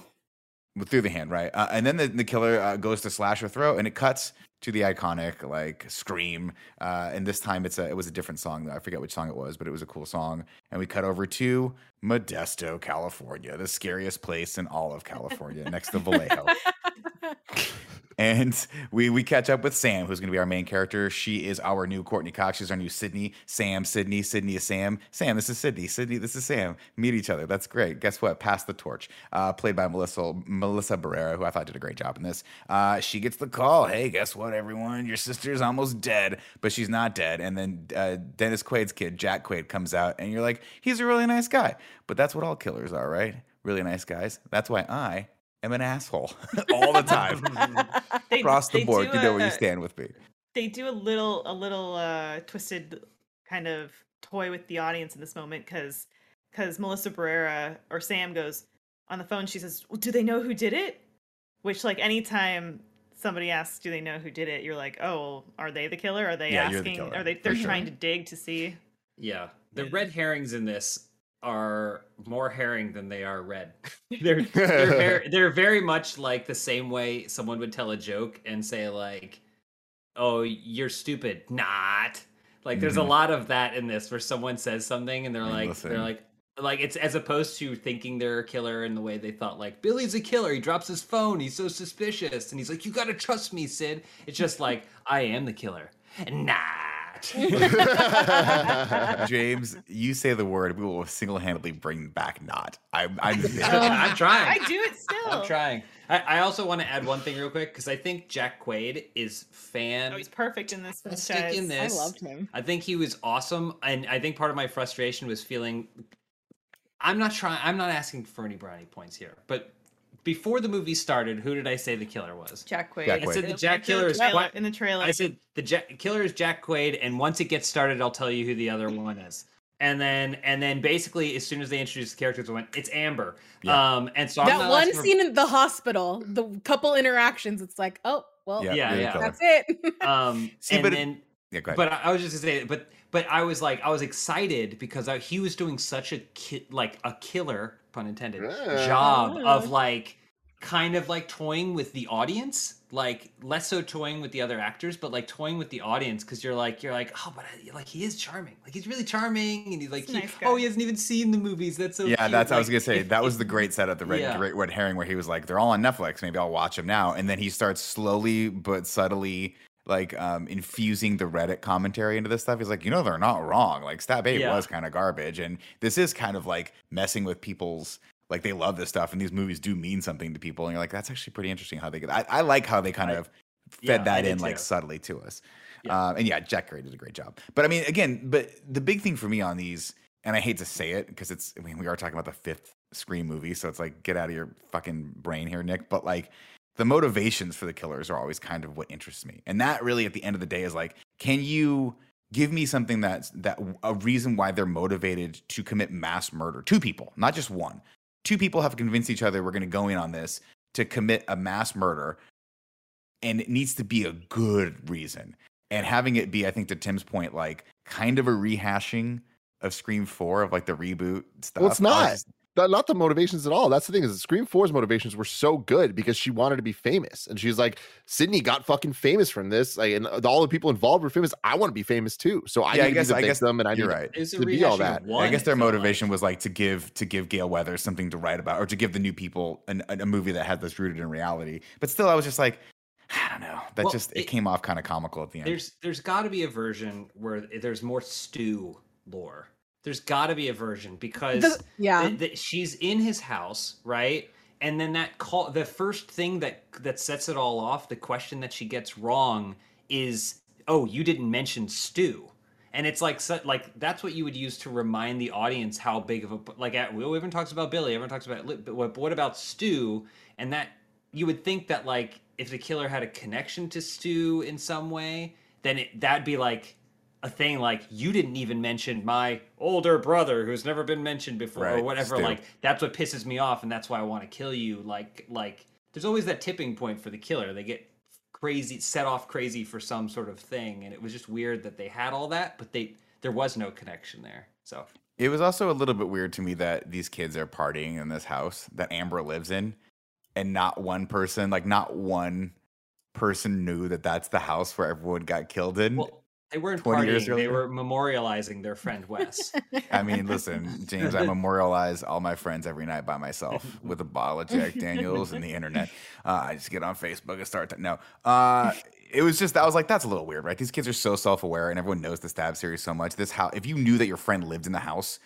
through the hand, right? Uh, and then the, the killer uh, goes to slash her throat, and it cuts to the iconic like scream. Uh, and this time it's a it was a different song. I forget which song it was, but it was a cool song. And we cut over to Modesto, California, the scariest place in all of California, next to Vallejo. and we we catch up with Sam, who's going to be our main character. She is our new Courteney Cox. She's our new Sidney. Sam, Sidney, Sidney is Sam. Sam, this is Sidney. Sidney, this is Sam. Meet each other. That's great. Guess what? Pass the torch. Uh, played by Melissa Melissa Barrera, who I thought did a great job in this. Uh, she gets the call. Hey, guess what, everyone? Your sister's almost dead, but she's not dead. And then uh, Dennis Quaid's kid, Jack Quaid, comes out, and you're like, he's a really nice guy. But that's what all killers are, right? Really nice guys. That's why I am an asshole all the time.
They-
Across the board,
do
you know where you stand with me.
They do a little a little uh twisted kind of toy with the audience in this moment because because Melissa Barrera or Sam goes on the phone. She says, well, "Do they know who did it?" Which like anytime somebody asks, "Do they know who did it?" You're like, "Oh, well, are they the killer? Are they
Yeah, you're the
asking? Are they? They're
sure.
trying to dig to see."
Yeah. The red herrings in this are more herring than they are red. they're they're very, they're very much like the same way someone would tell a joke and say like, "Oh, you're stupid." Not. Like there's a
Mhm.
lot of that in this where someone says something and they're like they're like like it's as opposed to thinking they're a killer in the way they thought like Billy's a killer. He drops his phone. He's so suspicious and he's like, "You got to trust me, Sid." It's just like, "I am the killer." Not.
James, you say the word, we will single handedly bring back not. I'm, I'm
I'm um, trying.
I do it still.
I'm trying. I, I also want to add one thing real quick because I think Jack Quaid is fan.
Oh, he's perfect in this
Fantastic
franchise.
in
I loved him.
I think he was awesome, and I think part of my frustration was feeling. I'm not trying. I'm not asking for any brownie points here, but before the movie started, who did I say the killer was?
Jack Quaid.
Jack
I said the Jack
it's in the
Killer is
trailer-
quite-
in the trailer.
I said the Jack, killer is Jack Quaid, and once it gets started, I'll tell you who the other one is. And then, and then, basically, as soon as they introduced the characters, I went, "It's Amber."
Yeah.
Um, and so I'm
that one
asking for-
scene in the hospital, the couple interactions, it's like, oh, well,
Yeah,
Yeah, yeah.
that's it.
Um,
See,
and
but it-
then,
Yeah, go ahead.
but I, I was just gonna say, but but I was like, I was excited because I, he was doing such a ki- like a killer, pun intended,
Yeah.
job of like kind of like toying with the audience, like less so toying with the other actors, but like toying with the audience because you're like you're like, oh, but I, like he is charming, like he's really charming, and he's like, he-
nice
oh, he hasn't even seen the movies. That's so
yeah,
cute.
that's I was gonna say.
if-
that was the great setup, the red,
Yeah.
great red herring, where he was like, "They're all on Netflix. Maybe I'll watch them now." And then he starts slowly but subtly like um, infusing the Reddit commentary into this stuff. He's like, "You know, they're not wrong. Like Stab Eight
Yeah.
was kind of garbage, and this is kind of like messing with people's." Like they love this stuff, and these movies do mean something to people. And you're like, that's actually pretty interesting how they get. I, I like how they kind
I-
of fed
yeah,
that in like
too.
subtly to us.
Yeah.
Um, and yeah, Jack Gray did a great job. But I mean, again, but the big thing for me on these, and I hate to say it because it's, I mean, we are talking about the fifth Scream movie, so it's like get out of your fucking brain here, Nick. But like, the motivations for the killers are always kind of what interests me, and that really, at the end of the day, is like, can you give me something that's that a reason why they're motivated to commit mass murder? Two people, not just one. Two people have convinced each other we're going to go in on this to commit a mass murder and it needs to be a good reason. And having it be, I think, to Tim's point, like kind of a rehashing of Scream Four of like the reboot stuff.
Well, it's not.
just-
Not, not the motivations at all. That's the thing is Scream 4's motivations were so good because she wanted to be famous. And she's like, Sidney got fucking famous from this. Like, and all the people involved were famous. I want to be famous too. So I
Yeah, I
need
guess-
to be
I guess
victim and I need
You're
to-
right.
It
to be all that.
one,
I guess their
it felt like.
motivation was like to give to give Gale Weathers something to write about, or to give the new people an, a a movie that had this rooted in reality. But still, I was just like, I don't know. That
Well,
just it,
it-
came off kind of comical at the end.
There's there's got to be a version where there's more Stu lore. There's got to be a version because
The- yeah.
th- th- she's in his house, right? And then that call, the first thing that that sets it all off, the question that she gets wrong is, "Oh, you didn't mention Stu." And it's like, so- like that's what you would use to remind the audience how big of a like. uh, We everyone talks about Billy, everyone talks about, but what, what about Stu? And that you would think that like if the killer had a connection to Stu in some way, then it, that'd be like a thing like you didn't even mention my older brother who's never been mentioned before or whatever
Stu.
like that's what pisses me off and that's why I want to kill you like like there's always that tipping point for the killer they get crazy set off crazy for some sort of thing and it was just weird that they had all that but they there was no connection there so
It was also a little bit weird to me that these kids are partying in this house that Amber lives in, and not one person, like not one person, knew that that's the house where everyone got killed in.
well They weren't
20 years
partying. They were memorializing their friend Wes.
I mean, listen, James, I memorialize all my friends every night by myself with a bottle of Jack Daniels and the internet. Uh, I just get on Facebook and start to no. Uh, it was just I was like, that's a little weird, right? These kids are so self-aware, and everyone knows the stab series so much. This how if you knew that your friend lived in the house,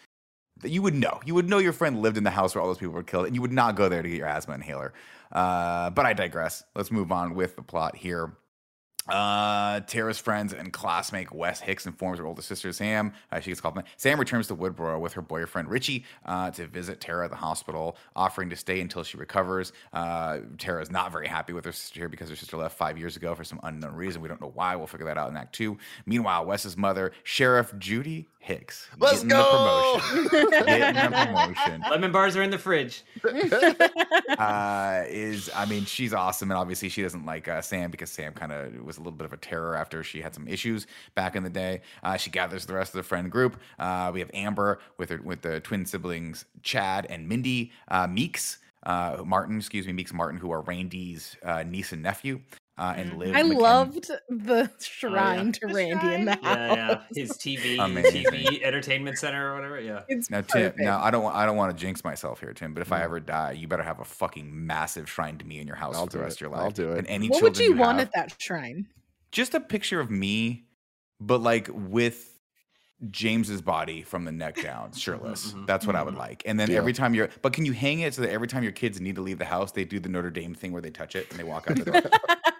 that you would know. You would know your friend lived in the house where all those people were killed, and you would not go there to get your asthma inhaler. Uh, but I digress. Let's move on with the plot here. Uh, Tara's friends and classmate Wes Hicks informs her older sister Sam. Uh, she gets called. Sam returns to Woodsboro with her boyfriend Richie uh, to visit Tara at the hospital, offering to stay until she recovers. Uh, Tara is not very happy with her sister here because her sister left five years ago for some unknown reason. We don't know why. We'll figure that out in Act Two. Meanwhile, Wes's mother, Sheriff Judy Hicks,
Let's
getting
go!
the promotion. getting the promotion.
Lemon bars are in the fridge.
uh, is I mean she's awesome, and obviously she doesn't like uh, Sam because Sam kind of was a little bit of a terror after she had some issues back in the day. Uh, she gathers the rest of the friend group. Uh, we have Amber with her with the twin siblings Chad and Mindy, uh, Meeks. Uh, Martin, excuse me, Meeks Martin, who are Randy's uh, niece and nephew, uh, and Liv.
I
McKin-
loved the shrine to
The
Randy in the house.
Yeah, yeah. His TV,
Amazing.
TV entertainment center or whatever. Yeah.
It's
Now, Tim.
perfect.
Now, I don't. I don't want to jinx myself here, Tim. But if
Mm.
I ever die, you better have a fucking massive shrine to me in your house
I'll
for the rest
it.
of your life.
I'll do it.
And any
what would
children
you want
have-
at that shrine?
just a picture of me, but like with James's body from the neck down, shirtless.
mhm.
That's what I would like. And then
Deal.
every time you're, but can you hang it so that every time your kids need to leave the house, they do the Notre Dame thing where they touch it and they walk out the door.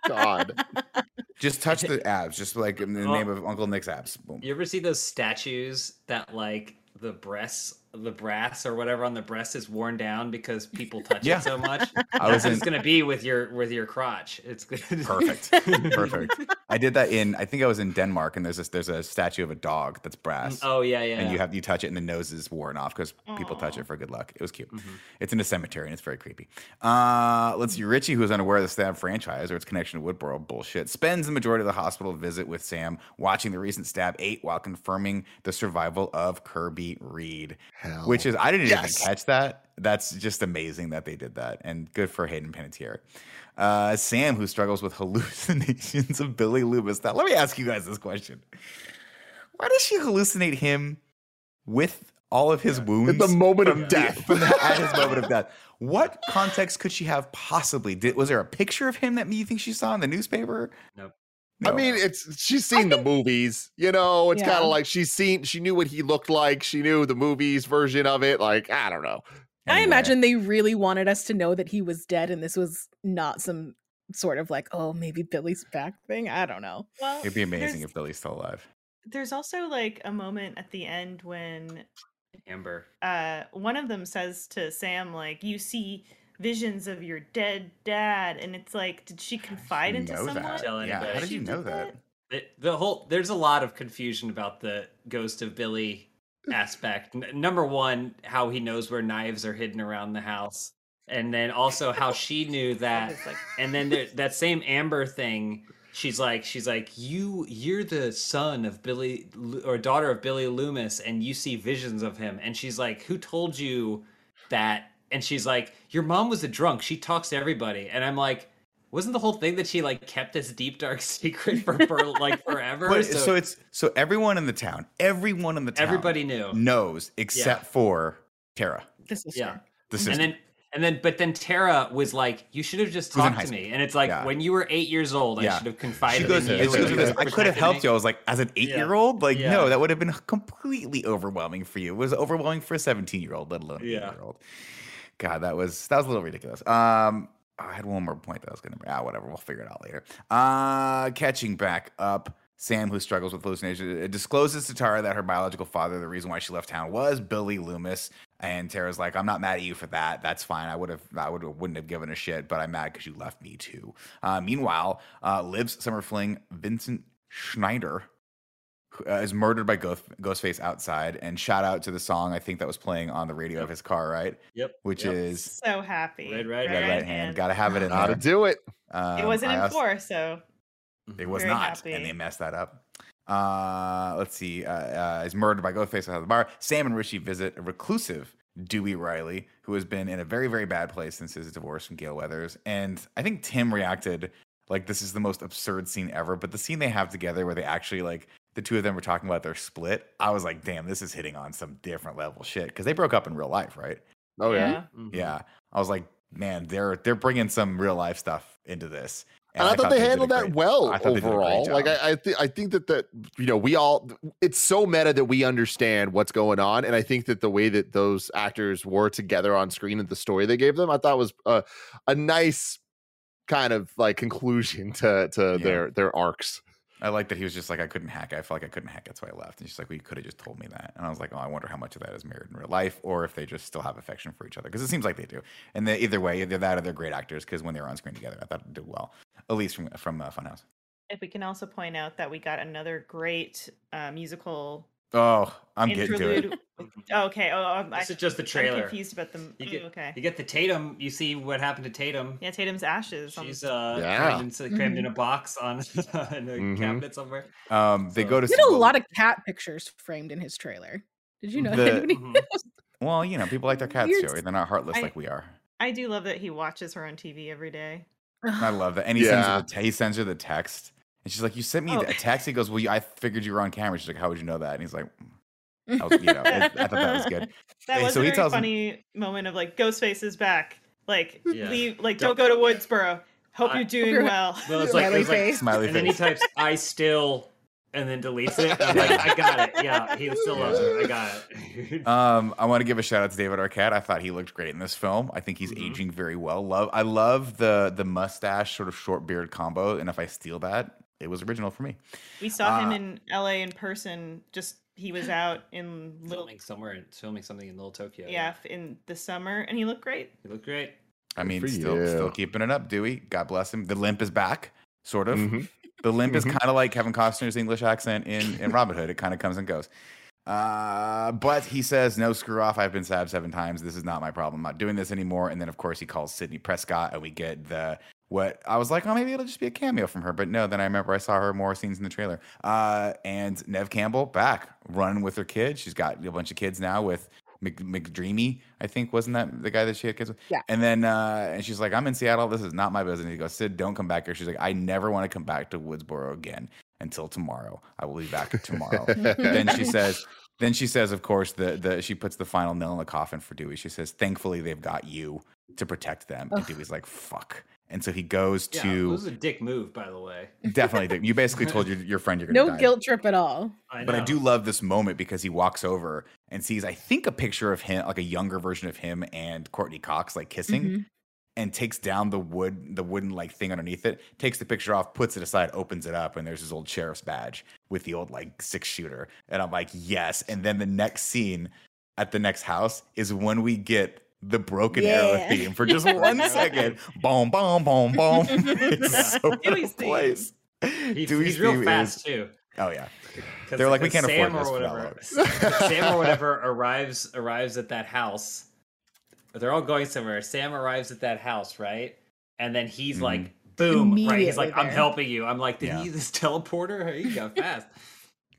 God.
just touch the abs, just like in the
Well-
name of Uncle Nick's abs. Boom.
You ever see those statues that like the breasts, the brass or whatever on the breast is worn down because people touch
Yeah.
it so much?
I
That's
was in
it's gonna be with your with your crotch. It's
perfect, perfect. I did that in. I think I was in Denmark, and there's this, there's a statue of a dog that's brass.
oh yeah, yeah.
and you have you touch it and the nose is worn off because people touch it for good luck. It was cute.
Mhm.
It's in a cemetery and it's very creepy. Uh, let's see. Richie, who is unaware of the Stab franchise or its connection to Woodsboro bullshit, spends the majority of the hospital visit with Sam, watching the recent Stab 8 while confirming the survival of Kirby Reed.
Hell.
Which is, I didn't
Yes.
even catch that. That's just amazing that they did that. And good for Hayden Panettiere. Uh, Sam, who struggles with hallucinations of Billy Loomis. Now, let me ask you guys this question. Why does she hallucinate him with all of his wounds?
At the moment
from
of
the-
death.
from the- at his moment of death. What context could she have possibly? Did, was there a picture of him that you think she saw in the newspaper?
Nope.
I mean, it's she's seen the movies, you know. It's kind of like she's seen, she knew what he looked like. She knew the movies version of it. Like, I don't know.
I imagine they really wanted us to know that he was dead, and this was not some sort of like, oh, maybe Billy's back thing. I don't know.
Well,
it'd be amazing if Billy's still alive.
there's also like a moment at the end when
Amber.
uh one of them says to Sam like you see visions of your dead dad and it's like did she confide
You
into
know
someone?
that.
Tell
Yeah,
anybody.
how did
She
you
did
know that?
The, the whole there's a lot of confusion about the ghost of Billy aspect. N- number one, how he knows where knives are hidden around the house, and then also how she knew that. And then there, that same Amber thing, she's like, she's like, you, you're the son of Billy or daughter of Billy Loomis, and you see visions of him. And she's like, who told you that? And she's like, your mom was a drunk. She talks to everybody. And I'm like. Wasn't the whole thing that she like kept this deep dark secret for, for like forever?
But, so, it's so everyone in the town, everyone in the town,
everybody knew.
knows except for Tara,
This is
Yeah.
the sister.
And then and then but then Tara was like, You should have just talked to
school.
me. And it's like
Yeah.
when you were eight years old,
Yeah.
I should have confided
goes,
in you.
goes
and
with
you
this, I could have helped you. I was like, as an eight year old, like,
Yeah.
no, that would have been completely overwhelming for you. It was overwhelming for a 17 year old, let alone an eight
Yeah.
year old. God, that was that was a little ridiculous. Um, I had one more point that I was gonna bring. ah, whatever, we'll figure it out later. Uh catching back up. Sam, who struggles with hallucinations, uh, discloses to Tara that her biological father, the reason why she left town, was Billy Loomis. And Tara's like, "I'm not mad at you for that. That's fine. I would have, I would wouldn't have given a shit, but I'm mad because you left me too." Uh, meanwhile, uh, Liv's summer fling Vincent Schneider uh, is murdered by Ghost, Ghostface outside. And shout out to the song I think that was playing on the radio of his car, right?
Yep.
Which
yep.
is
so happy.
Red right
Red Right Hand. Gotta have it in
How to do it.
Um,
It wasn't in four, so
it was
Very
not,
happy.
and they messed that up. Uh, let's see. Uh, uh, is murdered by Ghostface outside the bar. Sam and Richie visit a reclusive Dewey Riley, who has been in a very, very bad place since his divorce from Gale Weathers. And I think Tim reacted like this is the most absurd scene ever. But the scene they have together, where they actually like the two of them were talking about their split, I was like, damn, this is hitting on some different level shit because they broke up in real life, right?
Oh yeah.
Mhm.
Yeah, I was like, man, they're they're bringing some real life stuff into this.
And I, thought they
did a
handled that well
I thought they did a great
overall. Like. I, I, th- I think that that you know we all it's so meta that we understand what's going on, and I think that the way that those actors were together on screen and the story they gave them, I thought was a a nice kind of like conclusion to to
Yeah.
their their arcs.
I like that he was just like, I couldn't hack. it. I felt like I couldn't hack. it, That's why I left. And she's like, well, you could have just told me that. And I was like, oh, I wonder how much of that is mirrored in real life, or if they just still have affection for each other. Because it seems like they do. And they, either way, either that or they're great actors. Because when they were on screen together, I thought they did well. At least from from uh, Funhouse.
If we can also point out that we got another great uh, musical
Oh, I'm getting to it.
interlude. Oh, okay. Oh, I'm, I,
is just the trailer.
I'm
trailer.
confused about them.
You
Ooh,
get,
okay.
you get the Tatum. You see what happened to Tatum.
Yeah, Tatum's ashes.
She's uh
Yeah.
crammed, in, crammed in a box on in a
Mhm.
cabinet somewhere.
Um, they
So-
go to
He had a lot of cat pictures framed in his trailer. Did you know?
The-
Anybody
Mhm.
Well, you know, people like their cats,
Weird
Joey. They're not heartless
I-
like we are.
I do love that he watches her on TV every day.
I love that. And he sends her the he sends her the text, and she's like, "You sent me
Oh.
a text." He goes, "Well, you- I figured you were on camera." She's like, "How would you know that?" And he's like, I was, you know, it- I thought that was good.
That
Hey,
was
so
a
he
very
tells him-
funny moment of like Ghostface is back. Like
Yeah.
leave like
Don't-
don't go to Woodsboro. Hope
I-
you're doing
you're-
well.
Well, it's like,
Smiley
it's like
face.
Smiley
and then he types "I still" and then deletes it. I'm like, I got it. Yeah, he still loves her. I got it.
Um, I want to give a shout out to David Arquette. I thought he looked great in this film. I think he's
Mhm.
aging very well. Love, I love the the mustache sort of short beard combo. And if I steal that, it was original for me.
We saw him
Uh,
in LA in person. Just he was out in little
filming somewhere, in- filming something in Little Tokyo.
yeah in the summer, and he looked great.
he looked great.
I mean,
for
still still keeping it up, Dewey. God bless him. The limp is back, sort of.
Mhm.
The limp is
Mhm.
kind of like Kevin Costner's English accent in, in Robin Hood. It kind of comes and goes. Uh, but he says, no, screw off. I've been stabbed seven times. This is not my problem. I'm not doing this anymore. And then, of course, he calls Sidney Prescott, and we get the what I was like, oh, maybe it'll just be a cameo from her. But no, then I remember I saw her more scenes in the trailer. Uh, and Neve Campbell back running with her kids. She's got a bunch of kids now with Mc, McDreamy, I think, wasn't that the guy that she had kids with?
Yeah.
And then, uh, and she's like, I'm in Seattle. This is not my business. He goes, Sid, don't come back here. She's like, I never want to come back to Woodsboro again until tomorrow. I will be back tomorrow. then she says, then she says, of course, the the she puts the final nail in the coffin for Dewey. She says, thankfully they've got you to protect them. And
Ugh.
Dewey's like, fuck. And so he goes
Yeah, it
to
was a dick move, by the way.
definitely. did- You basically told your, your friend you're gonna
No
die.
guilt trip at all.
I
But I do love this moment because he walks over and sees, I think, a picture of him, like a younger version of him and Courteney Cox, like kissing,
Mhm.
and takes down the wood, the wooden like thing underneath it, takes the picture off, puts it aside, opens it up, and there's his old sheriff's badge with the old like six shooter. And I'm like, yes. And then the next scene at the next house is when we get the broken arrow theme for just one second. boom, boom, boom, boom. It's so
Dewey's
place.
He-
Dewey's
he's real fast
is-
too.
Oh yeah. They're like, we can't afford
Sam
this
or
for
whatever. Sam or whatever arrives arrives at that house. They're all going somewhere. Sam arrives at that house, right? And then he's
Mhm.
like, boom, right? He's like, I'm
there.
helping you. I'm like, did
Yeah.
he use this teleporter? He got fast.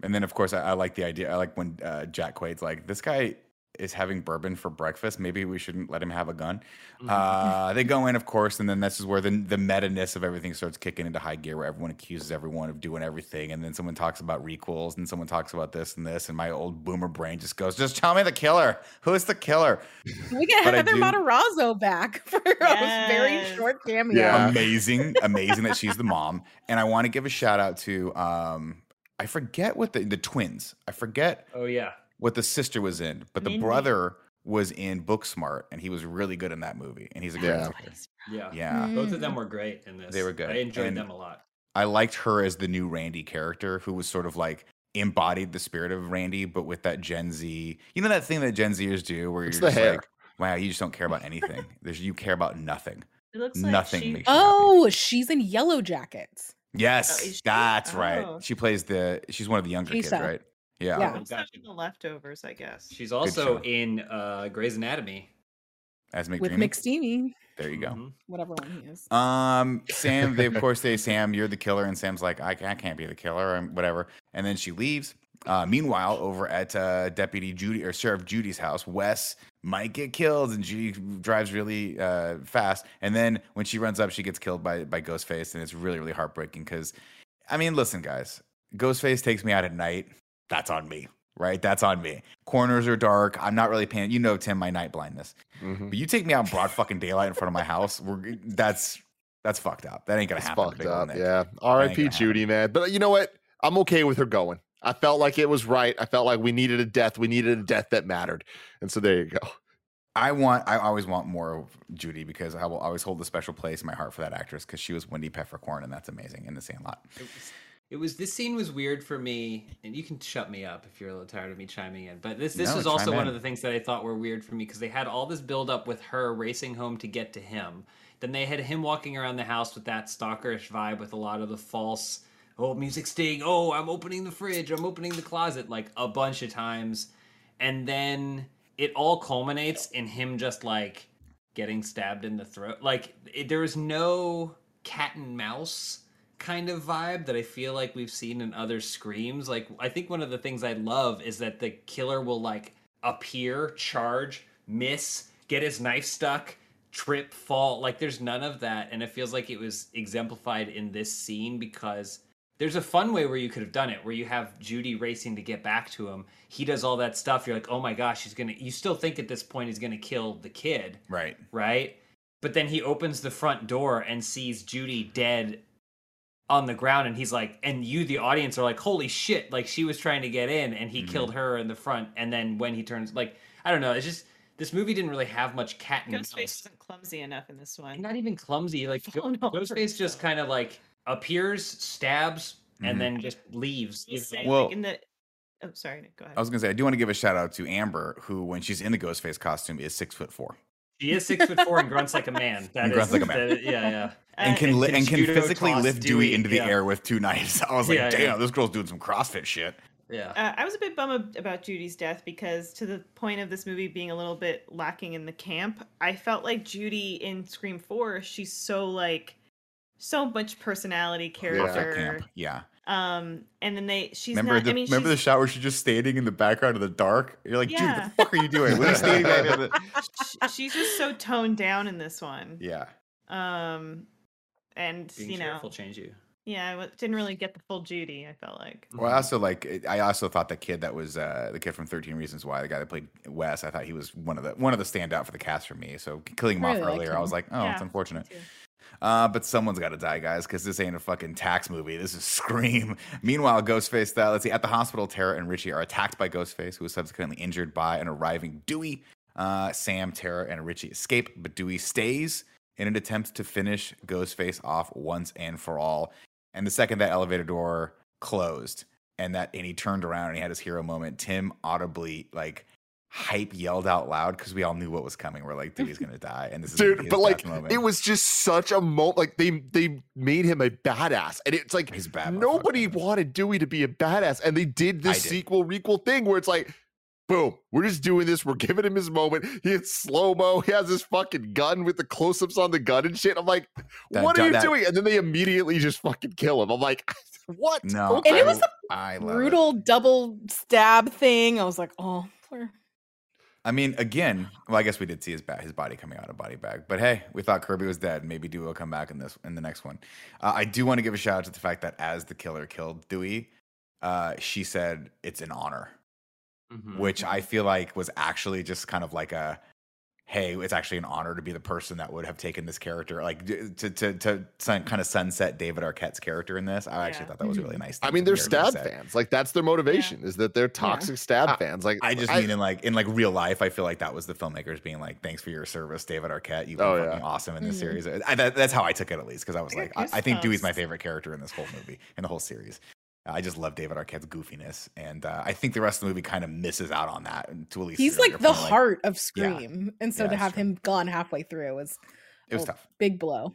And then, of course, I, I like the idea. I like when uh, Jack Quaid's like, "This guy is having bourbon for breakfast. Maybe we shouldn't let him have a gun."
Mm-hmm.
Uh, they go in, of course, and then this is where the the meta ness of everything starts kicking into high gear, where everyone accuses everyone of doing everything, and then someone talks about requels, and someone talks about this and this, and my old boomer brain just goes, "Just tell me the killer. Who's the killer?"
We get
But I
Heather
do-
Matarazzo back for a very short cameo.
Yeah.
amazing, amazing that she's the mom. And I want to give a shout out to um, I forget what the the twins. I forget
oh yeah.
What the sister was in, but the
Mindy.
brother was in Booksmart, and he was really good in that movie. And he's a great
Yeah.
actor.
Yeah.
Yeah,
Mm.
Both of them were great in this.
They were good.
I enjoyed
And-
them a lot.
I liked her as the new Randy character, who was sort of like embodied the spirit of Randy, but with that Gen Z. You know that thing that Gen Zers do, where
It's
you're just
hair.
like, "Wow, you just don't care about anything. There's you care about nothing."
It looks like
Nothing
she-
makes you happy.
Oh, she's in Yellow Jackets.
Yes,
is she?
that's
Oh.
right. She plays the. She's one of the younger kids, right? Yeah.
Yeah.
Gotcha.
in the leftovers, I guess.
She's also in uh Grey's Anatomy.
As McDreamy.
With McSteamy,
There you go.
Mhm.
whatever one he is.
Um, Sam, they of course say, Sam, you're the killer. And Sam's like, I, I can't be the killer, and whatever. And then she leaves. Uh, meanwhile, over at uh, Deputy Judy or Sheriff Judy's house, Wes might get killed, and Judy drives really uh, fast. And then when she runs up, she gets killed by by Ghostface, and it's really really heartbreaking because, I mean, listen, guys, Ghostface takes me out at night. That's on me, right? That's on me. Corners are dark. I'm not really paying. You know, Tim, my night blindness.
Mhm.
But you take me out in broad fucking daylight in front of my house. We're that's that's fucked up. That ain't gonna
It's
happen.
fucked up.
Nick.
Yeah. R.I.P. Judy, man. But you know what? I'm okay with her going. I felt like it was right. I felt like we needed a death. We needed a death that mattered. And so there you go.
I want. I always want more of Judy because I will always hold a special place in my heart for that actress because she was Wendy Peppercorn and that's amazing in the Sandlot.
It was, this scene was weird for me, and you can shut me up if you're a little tired of me chiming in. But this this
No,
was also one
in.
of the things that I thought were weird for me because they had all this build up with her racing home to get to him. Then they had him walking around the house with that stalkerish vibe with a lot of the false oh music sting, oh I'm opening the fridge, I'm opening the closet like a bunch of times, and then it all culminates in him just like getting stabbed in the throat. Like it, there is no cat and mouse kind of vibe that I feel like we've seen in other screams. Like I think one of the things I love is that the killer will like appear, charge, miss, get his knife stuck, trip, fall. Like there's none of that and it feels like it was exemplified in this scene because there's a fun way where you could have done it where you have Judy racing to get back to him. He does all that stuff. You're like, "Oh my gosh, he's going to you still think at this point he's going to kill the kid."
Right.
right? But then he opens the front door and sees Judy dead on the ground, and he's like, and you, the audience, are like, holy shit! Like she was trying to get in, and he
Mhm.
killed her in the front. And then when he turns, like, I don't know, it's just this movie didn't really have much cat and
Ghostface
mouse.
wasn't clumsy enough in this one.
Not even clumsy. Like Go-
Falling
Ghostface just
himself.
kind of like appears, stabs,
Mhm.
and then just leaves. you
He's
know?
saying,
Well-
like, in the. Oh, sorry, Nick, go ahead.
I was gonna say I do want to give a shout out to Amber, who when she's in the Ghostface costume is six foot four
She is six foot four and grunts like a man. That
And grunts
is-
like a man.
that- yeah, yeah.
and can li-
can
and can physically lift Dewey
Dewey,
into the
yeah.
air with two knives. I was like,
Yeah,
damn,
yeah.
this girl's doing some CrossFit shit.
Yeah.
Uh, I was a bit bummed about Judy's death because, to the point of this movie being a little bit lacking in the camp, I felt like Judy in Scream Four, she's so like, so much personality
Perfect
character.
camp. Yeah.
Um, and then they, she's
remember
not.
the
I mean,
remember the shot where she's just standing in the background of the dark? You're like, Judy, what the fuck are you doing? What are you standing there?
sh- she's just so toned down in this one.
Yeah.
Um, and
Being
you know,
sheriff will change you.
yeah, I didn't really get the full Judy. I felt like.
Well, I also like. I also thought the kid that was uh, the kid from Thirteen Reasons Why, the guy that played Wes, I thought he was one of the one of the standout for the cast for me. So killing him
I
off
really liked
earlier, I was like, oh,
Yeah,
it's unfortunate. Uh, but someone's got to die, guys, because this ain't a fucking tax movie. This is Scream. Meanwhile, Ghostface, uh, let's see, at the hospital, Tara and Richie are attacked by Ghostface, who is subsequently injured by an arriving Dewey. Uh, Sam, Tara, and Richie escape, but Dewey stays in an attempt to finish Ghostface off once and for all. And the second that elevator door closed and that and he turned around and he had his hero moment, Tim audibly like hype yelled out loud because we all knew what was coming. We're like, Dewey's gonna die, and this is
Dude,
his
but like
death moment.
it was just such a moment. Like they they made him a badass, and it's like
He's bad.
nobody wanted Dewey to be a badass, and they did this
did.
sequel requel thing where it's like, boom, we're just doing this. We're giving him his moment. He hits slow mo. He has his fucking gun with the close ups on the gun and shit. I'm like,
That
what
du-
are you
that-
doing? And then they immediately just fucking kill him. I'm like, what?
No,
And it was
I love it.
Brutal double stab thing. I was like, oh, poor-
I mean, again, well, I guess we did see his ba- his body coming out of body bag, but hey, we thought Kirby was dead. Maybe Dewey will come back in this in the next one. Uh, I do want to give a shout out to the fact that as the killer killed Dewey, uh, she said it's an honor,
Mhm.
which I feel like was actually just kind of like a, hey, it's actually an honor to be the person that would have taken this character, like d- to to to sun, kind of sunset David Arquette's character in this. I actually
Yeah.
thought that was really nice.
I mean, they're
the character to
stab fans. Like that's their motivation is that they're toxic stab
I-
fans. Like
I just mean in like in like real life, I feel like that was the filmmakers being like, "Thanks for your service, David Arquette. You've been
Oh,
fucking
yeah.
awesome in this
Mhm.
series." I, that, that's how I took it at least because I was like, I, I think Dewey's my favorite character in this whole movie in the whole series. I just love David Arquette's goofiness, and uh, I think the rest of the movie kind of misses out on that. To at least
he's like the
point,
heart of
yeah.
Scream, and so
Yeah,
to have
true.
him gone halfway through was
it was
a
tough.
big blow.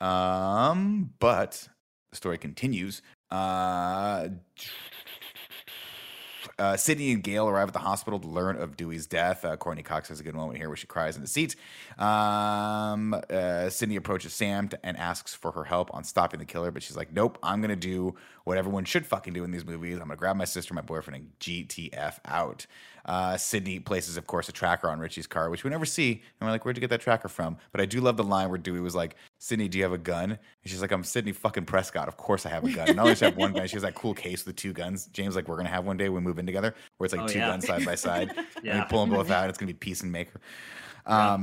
Um, but the story continues. Uh, uh, Sidney and Gale arrive at the hospital to learn of Dewey's death. Uh, Courteney Cox has a good moment here where she cries in the seat. Um, uh, Sidney approaches Sam to, and asks for her help on stopping the killer, but she's like, "Nope, I'm gonna do what everyone should fucking do in these movies. I'm gonna grab my sister, my boyfriend, and GTF out." Uh, Sidney places, of course, a tracker on Richie's car, which we never see. And we're like, "Where'd you get that tracker from?" But I do love the line where Dewey was like, Sidney, do you have a gun? And she's like, I'm Sidney fucking Prescott. Of course I have a gun. And I always have one gun. She has that cool case with two guns. James, like, we're gonna have one day we move in together, where it's like
Oh,
two
yeah.
guns side by side. And we
Yeah.
pull them both out. And it's gonna be peace and maker.
Yeah.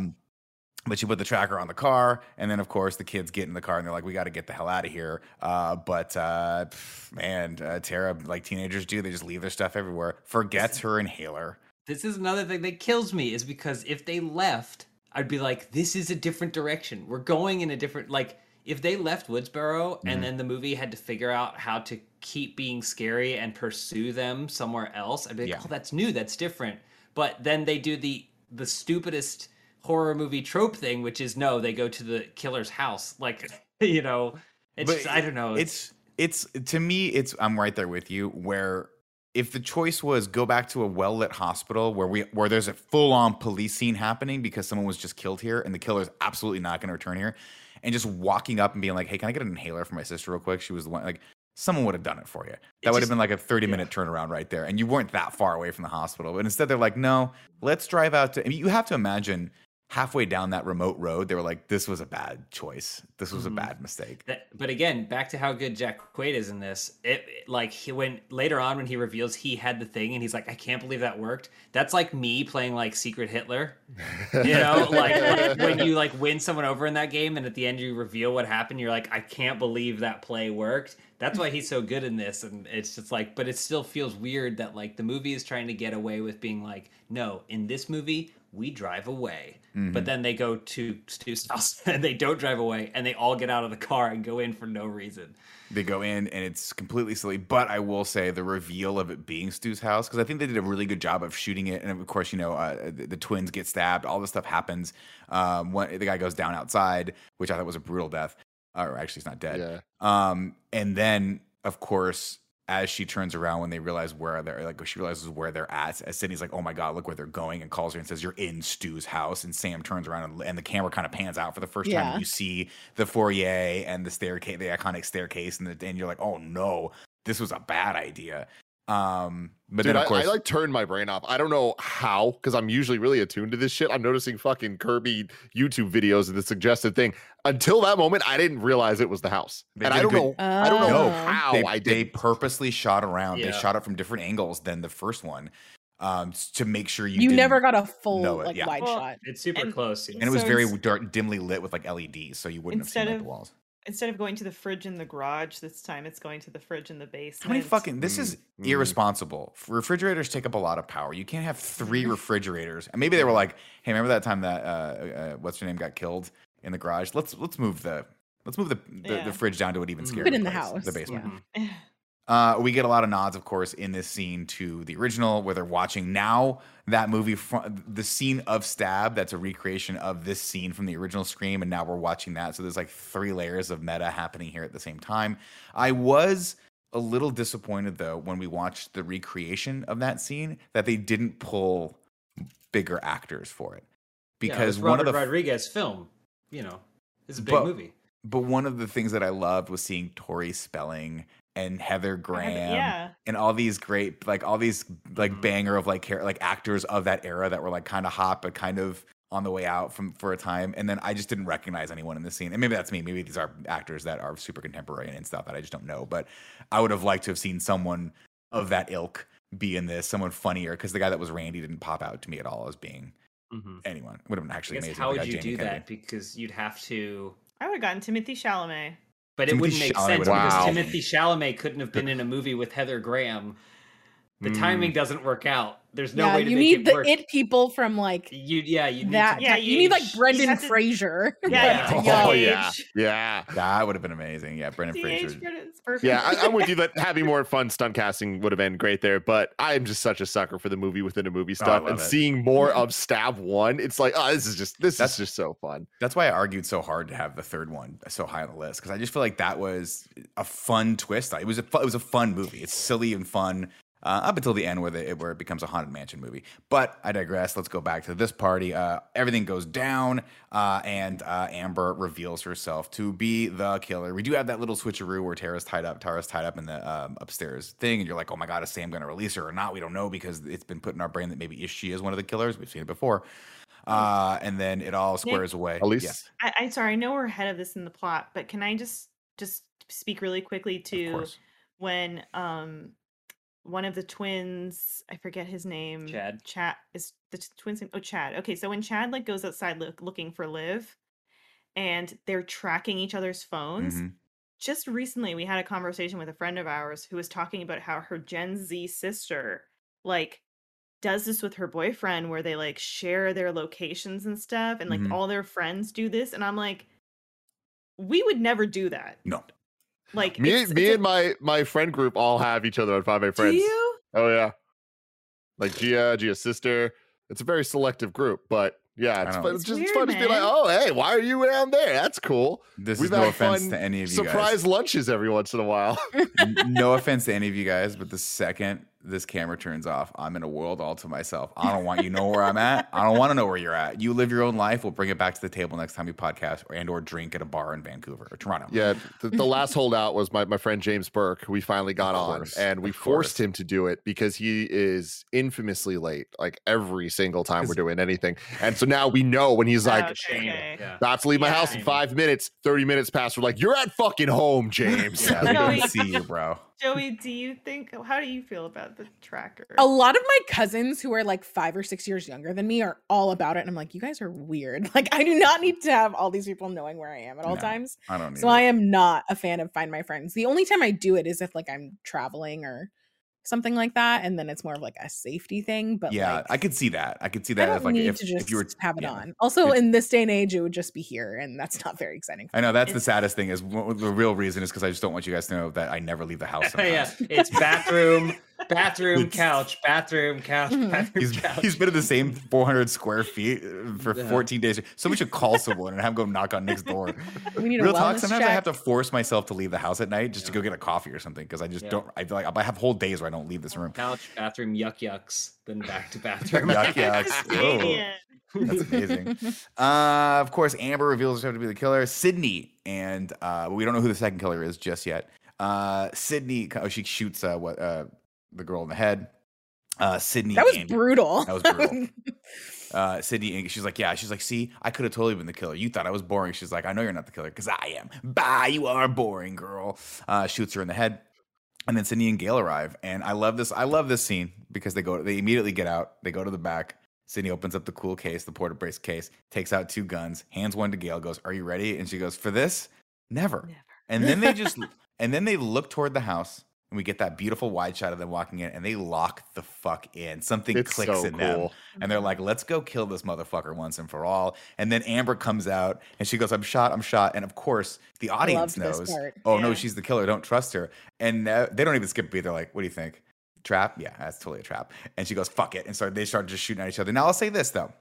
But she put the tracker on the car, and then of course the kids get in the car and they're like, "We got to get the hell out of here." Uh, but uh, pff, man, uh, Tara, like teenagers do, they just leave their stuff everywhere. Forgets her inhaler.
This is another thing that kills me is because if they left, I'd be like, this is a different direction. We're going in a different like if they left Woodsboro
Mm-hmm.
and then the movie had to figure out how to keep being scary and pursue them somewhere else, I'd be like,
Yeah.
oh, that's new, that's different. But then they do the the stupidest horror movie trope thing, which is no, they go to the killer's house. Like, you know, it's just- I don't know.
It's it's to me, it's I'm right there with you. Where if the choice was go back to a well lit hospital where we where there's a full on police scene happening because someone was just killed here and the killer's absolutely not going to return here, and just walking up and being like, hey, can I get an inhaler for my sister real quick? She was the one like. Someone would have done it for you. That would have been like a 30 minute turnaround right there. And you weren't that far away from the hospital. But instead, they're like, no, let's drive out to. I mean, you have to imagine halfway down that remote road, they were like, this was a bad choice. This was
Mhm.
a bad mistake.
That, but again, back to how good Jack Quaid is in this. It it- like he when later on when he reveals he had the thing and he's like, I can't believe that worked. That's like me playing like Secret Hitler. You know, like when you like win someone over in that game and at the end you reveal what happened, you're like, I can't believe that play worked. That's why he's so good in this, and it's just like, but it still feels weird that like the movie is trying to get away with being like, no, in this movie we drive away, but then they go to Stu's house and they don't drive away, and they all get out of the car and go in for no reason.
They go in and it's completely silly. But I will say the reveal of it being Stu's house, because I think they did a really good job of shooting it. And of course, you know, uh, the, the twins get stabbed, all this stuff happens. Um, when, the guy goes down outside, which I thought was a brutal death. Or actually, he's not dead.
Yeah.
Um, and then, of course, as she turns around when they realize where they're like she realizes where they're at, as Sidney's like, "Oh my god, look where they're going!" and calls her and says, "You're in Stu's house." And Sam turns around and, and the camera kind of pans out for the first time.
Yeah.
And you see the foyer and the staircase, the iconic staircase, and, the, and you're like, "Oh no, this was a bad idea." Um, but
Dude,
then of
I,
course,
I like turned my brain off. I don't know how, because I'm usually really attuned to this shit. I'm noticing fucking Kirby YouTube videos of the suggested thing. Until that moment, I didn't realize it was the house, and
did
I
a
don't
good-
know. I don't know
No.
how
they,
I
they purposely shot around. They shot it from different angles than the first one, um, to make sure you
You,
didn't
never got a full like
yeah.
wide
Well,
shot.
It's super
And-
close. yeah.
and it was
So
very dark, dimly lit with like LEDs, so you wouldn't have seen
Instead
like, the walls.
Instead of going to the fridge in the garage, this time it's going to the fridge in the basement.
How many fucking? This is
Mm,
irresponsible. Refrigerators take up a lot of power. You can't have three refrigerators. And maybe they were like, "Hey, remember that time that uh, uh, what's your name got killed in the garage? Let's let's move the let's move the the,
Yeah.
the fridge down to an even
Mm.
scarier
Keep it in the
place,
house,
the basement."
yeah.
Uh, we get a lot of nods, of course, in this scene to the original, where they're watching now that movie, the scene of Stab. That's a recreation of this scene from the original Scream, and now we're watching that. So there's like three layers of meta happening here at the same time. I was a little disappointed though when we watched the recreation of that scene that they didn't pull bigger actors for it because
it's
one of the
Rodriguez film, you know, is a big
But-
movie.
but one of the things that I loved was seeing Tori Spelling and Heather
I had-
Graham
yeah.
and all these great like all these like
Mhm.
banger of like char- like actors of that era that were like kind of hot but kind of on the way out from for a time and then I just didn't recognize anyone in the scene and maybe that's me maybe these are actors that are super contemporary and stuff that I just don't know but I would have liked to have seen someone of that ilk be in this someone funnier because the guy that was Randy didn't pop out to me at all as being
Mhm.
anyone would have been actually amazing
how would you
Jamie
do
Kennedy.
that? Because you'd have to,
I would have gotten Timothy Chalamet.
But it
Timothy
wouldn't make
Chalamet
sense
would've
because
Wow.
Timothy Chalamet couldn't have been in a movie with Heather Graham. The timing mm. doesn't work out. There's no
yeah,
way to
you
make
need
it
the
work.
it people from like
You yeah, you need
that.
to
Yeah,
you,
you-
need like Brendan
have to-
Fraser.
Yeah,
but
Oh yeah, yeah,
that would have been amazing yeah Brendan
The
Fraser
age grid is perfect.
yeah. I, I'm with you that having more fun stunt casting would have been great there. But I'm just such a sucker for the movie within a movie
Oh,
stuff,
love
and
it.
seeing more of Stab One, it's like, oh, this is just this
That's-
is just so fun.
That's why I argued so hard to have the third one so high on the list because I just feel like that was a fun twist. It was a fu- it was a fun movie. It's silly and fun. Uh, up until the end where, they, where it becomes a haunted mansion movie. But I digress. Let's go back to this party. Uh, everything goes down, uh, and uh, Amber reveals herself to be the killer. We do have that little switcheroo where Tara's tied up. Tara's tied up in the um, upstairs thing, and you're like, "Oh my god, is Sam going to release her or not?" We don't know because it's been put in our brain that maybe is she is one of the killers. We've seen it before. Uh, and then it all squares away.
At least
Yes,
I, I'm sorry, I know we're ahead of this in the plot, but can I just just speak really quickly to when um one of the twins, I forget his name.
Chad.
Chad is the t- twins name. Oh, Chad. Okay, so when Chad like goes outside look, looking for Liv, and they're tracking each other's phones.
Mhm.
Just recently, we had a conversation with a friend of ours who was talking about how her Gen Z sister like does this with her boyfriend, where they like share their locations and stuff, and like
Mhm.
all their friends do this, and I'm like, we would never do that.
No.
Like
me,
it's-
me
it's a-
and my my friend group all have each other on Five My
do
Friends.
you?
Oh yeah, like Gia, Gia's sister. It's a very selective group, but yeah, it's, fun, it's
It's
just
weird,
fun to be like, oh hey, why are you down there? That's cool.
This
We've
is no offense
fun
to any of you guys.
Surprise lunches every once in a while.
No offense to any of you guys, but the second this camera turns off, I'm in a world all to myself. I don't want you to know where I'm at. I don't want to know where you're at. You live your own life. We'll bring it back to the table next time you podcast or and or drink at a bar in Vancouver or Toronto.
Yeah, the, the last holdout was my, my friend James Burke, we finally got
Of
on, and we forced him to do it because he is infamously late, like every single time we're doing anything. And so now we know when he's like,
Oh, okay.
About to leave my
Yeah.
house in five minutes, 30 minutes past, we're like, you're at fucking home, James.
Yeah, we
No,
didn't see you, bro.
Joey, do you think? How do you feel about the tracker?
A lot of my cousins who are like five or six years younger than me are all about it. And I'm like, you guys are weird. Like, I do not need to have all these people knowing where I am at all
No.
times.
I don't need
So
it.
I am not a fan of Find My Friends. The only time I do it is if like I'm traveling or something like that. And then it's more of like a safety thing. But
yeah,
like,
I could see that. I could see
I
that
don't
if like
need
if,
to just
if you were
have it
yeah.
on. Also,
It's-
in this day and age, it would just be here, and that's not very exciting.
I know that's the saddest thing is the real reason is because I just don't want you guys to know that I never leave the house.
yeah, it's bathroom, bathroom,
It's-
couch, bathroom, couch,
Mhm.
bathroom,
He's,
couch.
he's been in the same 400 square feet for
Yeah.
14 days. So we should call someone and have him go knock on Nick's door.
We need a
Real
wellness
talk. Sometimes I have to force myself to leave the house at night just to go get a coffee or something because I just
Yeah.
don't. I feel like I have whole days where I don't leave this room.
couch, bathroom, yuck yucks, then back to bathroom.
Yuck, yucks. Whoa.
Canadian.
That's amazing. uh, of course, Amber reveals herself to be the killer. Sidney, and uh, we don't know who the second killer is just yet. Uh, Sidney, oh, she shoots uh, what uh, the girl in the head. Uh, Sidney,
that was
and-
brutal.
That was brutal. uh, Sidney, and she's like, yeah, she's like, see, I could have totally been the killer. You thought I was boring. She's like, I know you're not the killer because I am. Bye, you are boring, girl. Uh, shoots her in the head. And then Sidney and Gale arrive, and I love this. I love this scene because they go, they immediately get out. They go to the back. Sidney opens up the cool case, the porta brace case, takes out two guns, hands one to Gale, goes, "Are you ready?" And she goes, "For this, never."
Never.
And then they just, and then they look toward the house, and we get that beautiful wide shot of them walking in, and they lock the fuck in. Something
It's
clicks
so
in them and they're like, let's go kill this motherfucker once and for all. And then Amber comes out and she goes, I'm shot, I'm shot. And of course, the audience knows,
part.
oh no, she's the killer. Don't trust her. And uh, they don't even skip a beat. They're like, what do you think? Trap? Yeah, that's totally a trap. And she goes, fuck it. And so they start just shooting at each other. Now I'll say this though.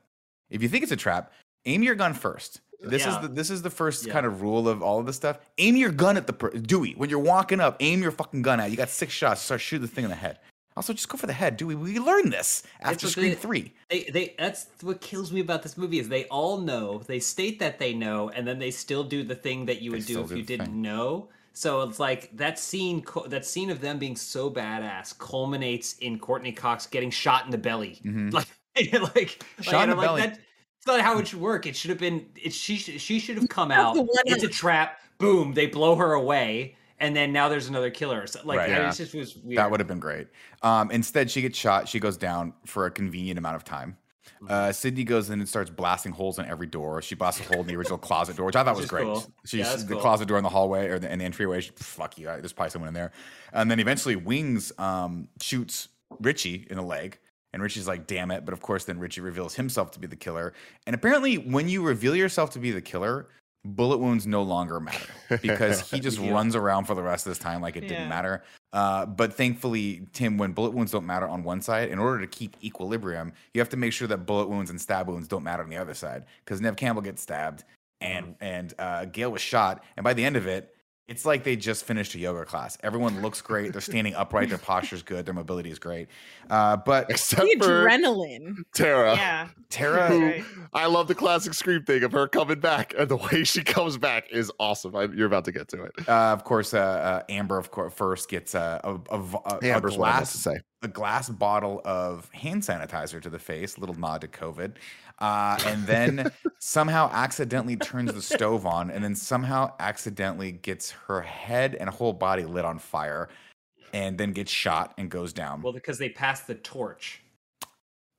If you think it's a trap, aim your gun first. This
Yeah.
is the this is the first
Yeah.
kind of rule of all of this stuff. Aim your gun at the per- Dewey when you're walking up. Aim your fucking gun at. You got six shots. Start shooting the thing in the head. Also, just go for the head, Dewey. We learned this after Scream
they-
Three.
They, they, that's what kills me about this movie is they all know, they state that they know, and then they still do the thing that you would do if
do
you didn't
thing.
know. So it's like that scene, that scene of them being so badass culminates in Courteney Cox getting shot in the belly.
Mhm.
Like, like,
Shot
like,
in the
like,
belly.
That, not how it should work. It should have been. It she she should have come out.
the one
It's a
I-
trap. Boom! They blow her away, and then now there's another killer. So, like
Right.
I
Yeah.
just was weird.
That would have been great. Um, instead, she gets shot. She goes down for a convenient amount of time.
Mm-hmm.
Uh, Sidney goes in and starts blasting holes in every door. She blasts a hole in the original closet door, which I thought
Which
was great.
cool.
She's
Yeah,
the
cool.
closet door in the hallway or the, in the entryway. She, fuck you, there's probably someone in there. And then eventually, Wings um, shoots Richie in the leg. And Richie's like, damn it. But of course, then Richie reveals himself to be the killer. And apparently, when you reveal yourself to be the killer, bullet wounds no longer matter because he just
deal.
runs around for the rest of this time like it didn't matter. Uh, but thankfully, Tim, when bullet wounds don't matter on one side, in order to keep equilibrium, you have to make sure that bullet wounds and stab wounds don't matter on the other side. Because Neve Campbell gets stabbed, and and uh, Gale was shot, and by the end of it, It's like they just finished a yoga class. Everyone looks great. They're standing upright. Their posture's good. Their mobility is great. Uh, but
Except
The
for
adrenaline.
Tara.
Yeah.
Tara,
That's right.
I love the classic scream thing of her coming back, and the way she comes back is awesome. I, you're about to get to it.
uh, of course, uh, uh, Amber, of course, first gets uh, a, a, a, a
Amber's what I
glass
to say.
A glass bottle of hand sanitizer to the face, little nod to COVID, uh, and then somehow accidentally turns the stove on, and then somehow accidentally gets her head and whole body lit on fire, and then gets shot and goes down.
Well, because they passed the torch.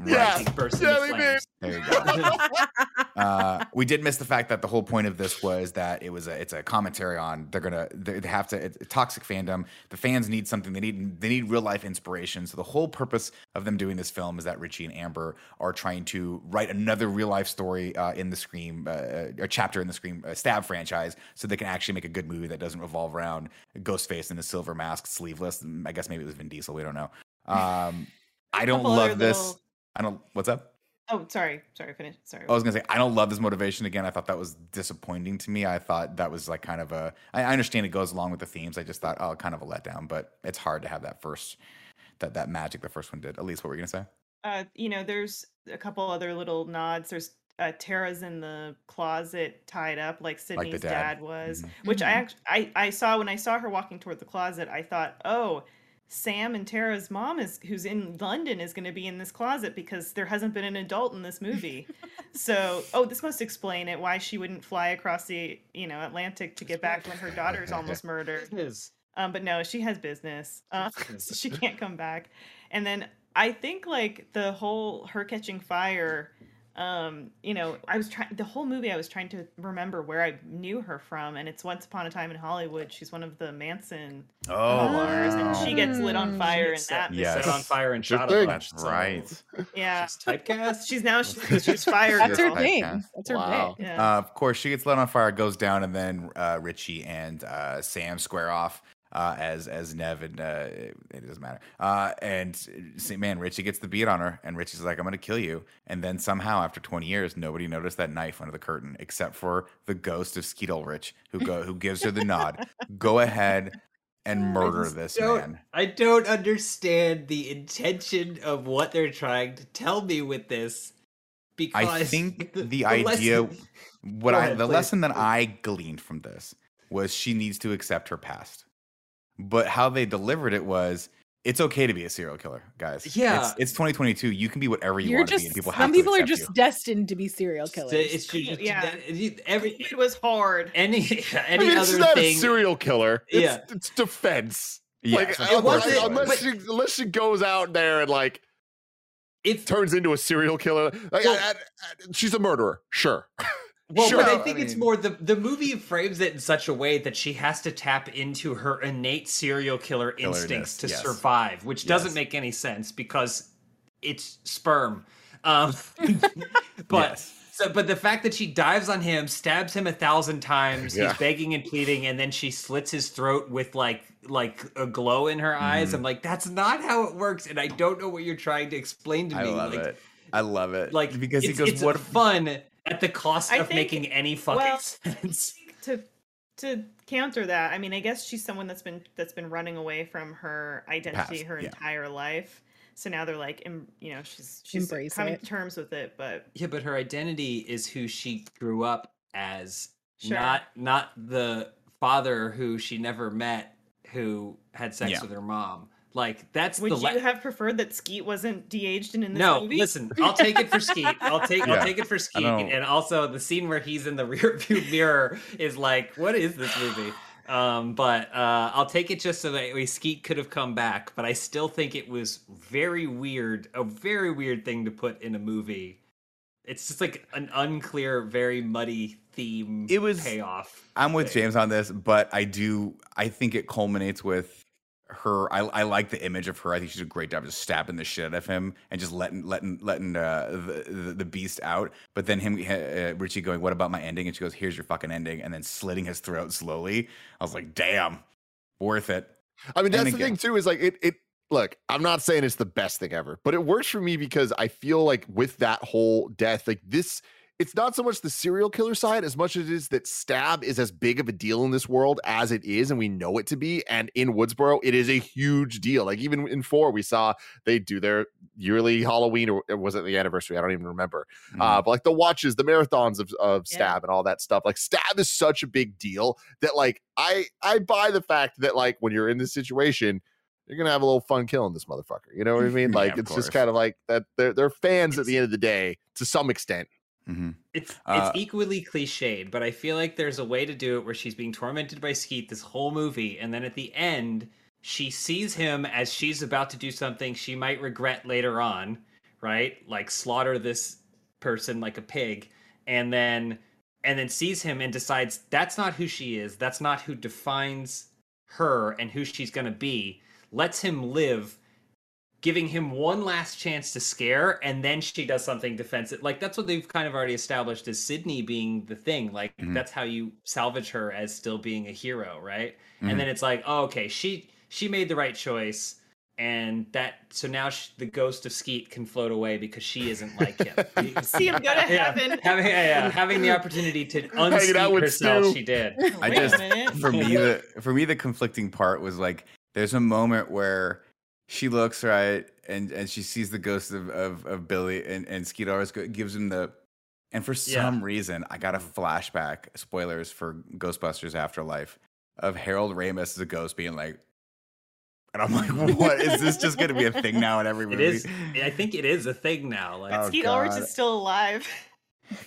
Yeah.
It burst
Yeah,
into
they did.
there you go. uh, we did miss the fact that the whole point of this was that it was a it's a commentary on they're gonna they have to it's toxic fandom. The fans need something. They need they need real life inspiration. So the whole purpose of them doing this film is that Richie and Amber are trying to write another real life story uh, in the Scream uh, a chapter in the Scream uh, Stab franchise, so they can actually make a good movie that doesn't revolve around Ghostface in a silver mask, sleeveless. I guess maybe it was Vin Diesel. We don't know. Um, I don't love this.
little-
I don't. What's up?
Oh, sorry. Sorry. Finish. Sorry.
I was gonna say I don't love this motivation again. I thought that was disappointing to me. I thought that was like kind of a. I understand it goes along with the themes. I just thought oh, kind of a letdown. But it's hard to have that first, that that magic the first one did. At least what were you gonna say?
uh, you know, there's a couple other little nods. There's uh, Tara's in the closet tied up like Sidney's
dad.
dad. was,
Mhm.
which I
Mhm.
actually I, I saw when I saw her walking toward the closet. I thought, oh, Sam and Tara's mom is who's in London is going to be in this closet because there hasn't been an adult in this movie. so, oh, this must explain it why she wouldn't fly across the you know Atlantic to get back when her daughter's almost murdered.
Is
Um, but no, she has business. Uh, so she can't come back. And then I think like the whole her catching fire. Um, you know, I was trying the whole movie. I was trying to remember where I knew her from, and it's Once Upon a Time in Hollywood. She's one of the Manson
Oh,
killers, and she gets lit on
Mm.
fire in
set,
that.
Yes.
set on fire and shot
thing.
a bunch.
That's right.
Yeah,
She's typecast.
she's now she's, she's fired.
That's her
girl.
typecast.
thing. That's her
Wow.
thing.
Yeah.
Uh, of course, she gets lit on fire, goes down, and then uh, Richie and uh, Sam square off uh, as as Neve and uh, it, doesn't matter. Uh, and see, man, Richie gets the beat on her, and Richie's like, "I'm gonna kill you." And then somehow, after 20 years, nobody noticed that knife under the curtain except for the ghost of Skeet Ulrich, who go who gives her the nod. Go ahead and murder this man.
I don't understand the intention of what they're trying to tell me with this. Because
I think the,
lesson-
idea, what
Go
I
ahead,
the
please,
lesson that. I gleaned from this was she needs to accept her past. But how they delivered it was it's okay to be a serial killer, guys.
Yeah.
it's, it's 2022. You can be whatever you
You're
want to be, and people have
some
to
people are just
you.
destined to be serial killers.
It's just,
Yeah.
every
it was hard.
any
I
any
mean, it's
other
not
thing.
a serial killer. It's,
Yeah.
it's defense.
Yeah,
like,
so
unless,
of course
wasn't-
it
unless,
was.
she, unless she goes out there and like
it
turns into a serial killer, like,
Well-
I- I- I- she's a murderer. Sure.
Well,
Sure,
but I
I
think it's more the the movie frames it in such a way that she has to tap into her innate serial killer instincts to
yes.
survive, which doesn't make any sense because it's sperm. Um, but
Yes.
so, but the fact that she dives on him, stabs him a thousand times,
Yeah.
he's begging and pleading, and then she slits his throat with like like a glow in her eyes.
Mhm.
I'm like, that's not how it works, and I don't know what you're trying to explain to
I
me.
love
like,
it. I love it.
Like
because he goes,
it's
"What?"
fun at the cost
I
of
think-
making any fucking
well,
sense.
to to counter that i mean i guess she's someone that's been that's been running away from her identity
Past,
her
yeah.
entire life so now they're like em- you know she's she's
Embrace
coming
it.
to terms with it but
Yeah, but her identity is who she grew up as,
Sure.
not not the father who she never met, who had sex
Yeah.
with her mom. Like that's
would
the
you
le-
have preferred that skeet wasn't de-aged and in this movie?
no.
movie
Listen, I'll take it for Skeet. I'll take
Yeah.
I'll take it for Skeet. And also the scene where he's in the rearview mirror is like, what is this movie? Um, but uh, I'll take it just so that Skeet could have come back. But I still think it was very weird, a very weird thing to put in a movie. It's just like an unclear, very muddy theme.
It was-
payoff.
I'm with
thing.
James on this, but I do. I think it culminates with her. I, I like the image of her. I think she's a great job just stabbing the shit out of him and just letting letting letting uh, the, the the beast out. But then him uh, Richie going, "What about my ending?" And she goes, "Here's your fucking ending," and then slitting his throat slowly. I was like, "Damn, worth it."
I mean,
And
that's the
again-
thing too. Is like it. It look. I'm not saying it's the best thing ever, but it works for me because I feel like with that whole death, like this it's not so much the serial killer side as much as it is that stab is as big of a deal in this world as it is and we know it to be and in woodsboro it is a huge deal like even in four we saw they do their yearly halloween or was it the anniversary i don't even remember
Mm-hmm.
uh but like the watches the marathons of, of
Yeah.
stab and all that stuff like stab is such a big deal that like i i buy the fact that like when you're in this situation you're gonna have a little fun killing this motherfucker you know what i mean like
of
it's
course.
just kind of like that they're, they're fans at the end of the day to some extent
Mhm.
It's
Uh,
it's equally cliched, but I feel like there's a way to do it where she's being tormented by Skeet this whole movie, and then at the end, she sees him as she's about to do something she might regret later on, right? Like slaughter this person like a pig, and then and then sees him and decides that's not who she is, that's not who defines her and who she's gonna be. Lets him live giving him one last chance to scare and then she does something defensive like that's what they've kind of already established as sidney being the thing like
Mhm.
that's how you salvage her as still being a hero right
Mhm.
and then it's like oh, okay she she made the right choice and that so now sh the ghost of skeet can float away because she isn't like him You-
See him go to
yeah,
heaven.
having yeah, yeah, having the opportunity to
Hanging out
unskeet
with
herself
Stu.
she did
I
Wait a
just for me the for me the conflicting part was like there's a moment where she looks right and and she sees the ghost of of, of Billy and and Skeet always gives him the and for
Yeah.
some reason I got a flashback spoilers for Ghostbusters Afterlife of Harold Ramis as a ghost being like and I'm like what is this just going to be a thing now in every movie
is i think it is a thing now like
Oh,
Skeet Ulrich is still alive.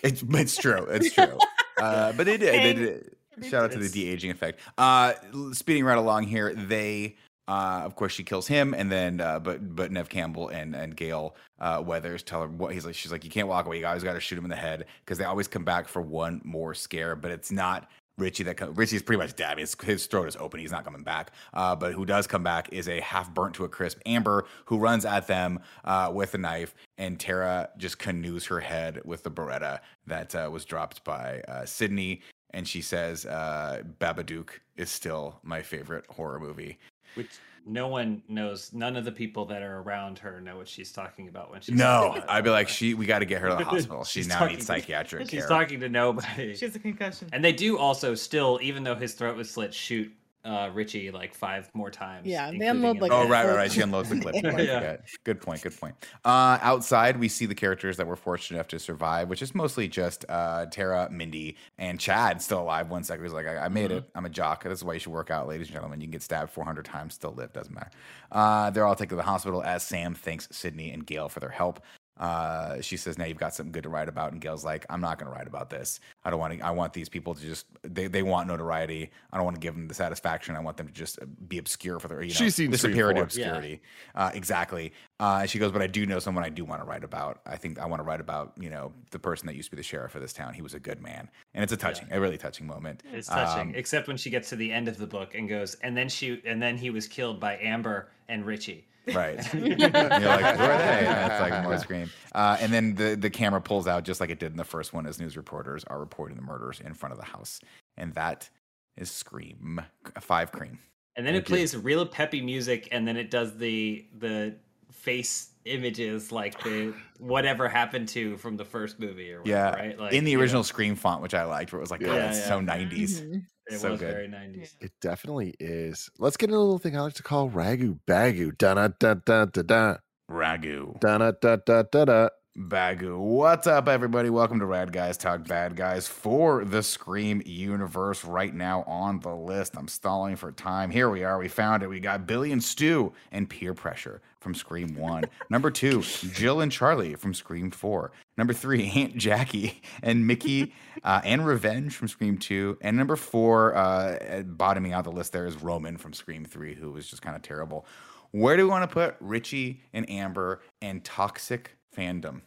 It's it's true. It's true. Uh, but they did. They
Hey,
did. Shout out to the de aging effect. Uh, speeding right along here, they. Uh, of course, she kills him, and then, uh, but but Neve Campbell and and Gale uh, Weathers tell her what he's like. She's like, you can't walk away. You always got to shoot him in the head because they always come back for one more scare. But it's not Richie that co- Richie's pretty much dead. I mean, his, his throat is open. He's not coming back. Uh, but who does come back is a half burnt to a crisp Amber who runs at them uh, with a knife, and Tara just canoes her head with the Beretta that uh, was dropped by uh, Sidney. And she says, uh, Babadook is still my favorite horror movie.
Which no one knows none of the people that are around her know what she's talking about when she's
No,
talking
I'd be like, she. We got to get her to the hospital. She
She's
now
talking
needs
to-
psychiatric
she's
care.
talking to nobody
She has a concussion.
and they do also still even though his throat was slit shoot uh richie like five more times
Yeah, they
including
unload, like,
Oh right, right, right. She unloads the clip. Right,
Yeah.
yeah. Good point. Good point. Uh, outside, we see the characters that were fortunate enough to survive, which is mostly just uh, Tara, Mindy, and Chad still alive. One second, he's like, I, I made it. I'm a jock. This is why you should work out, ladies and gentlemen. You can get stabbed 400 times, still live. Doesn't matter. Uh, they're all taken to the hospital as Sam thanks Sidney and Gale for their help. Uh, she says, "Now you've got something good to write about." And Gale's like, "I'm not going to write about this. I don't want to. I want these people to just they, they want notoriety. I don't want to give them the satisfaction. I want them to just be obscure for their you know
She's seen
the
Scream
superiority
four.
obscurity. Uh, exactly. Uh, she goes, but I do know someone I do want to write about. I think I want to write about you know the person that used to be the sheriff of this town. He was a good man, and it's a touching, a really touching moment.
it's touching
Um,
except when she gets to the end of the book and goes and then she and then he was killed by amber and richie
Right. You're like, who are they? And it's like more scream. Uh, and then the, the camera pulls out just like it did in the first one as news reporters are reporting the murders in front of the house. And that is Scream. Five Cream.
and then
Thank
it
you.
plays real peppy music and then it does the the face images like the whatever happened to from the first movie or whatever,
Yeah.
right like
in the
you know,
original Scream font, which I liked, where it was like,
Yeah.
oh,
Yeah,
that's
yeah.
so 90s.
Mhm.
it
so
was
good.
very 90s
It definitely is. Let's get into a little thing I like to call ragu bagu. Da da da da da da
Ragu.
da da da da da da.
Bagu. What's up, everybody? Welcome to Rad Guys Talk Bad Guys for the Scream universe. Right now on the list, I'm stalling for time. Here we are. We found it. We got Billy and Stu and Peer Pressure from Scream 1. Number two, Jill and Charlie from Scream 4. Number three, Aunt Jackie and Mickey uh, and Revenge from Scream 2. And number four, uh, bottoming out the list there is Roman from Scream 3, who was just kind of terrible. Where do we want to put Richie and Amber and toxic fandom?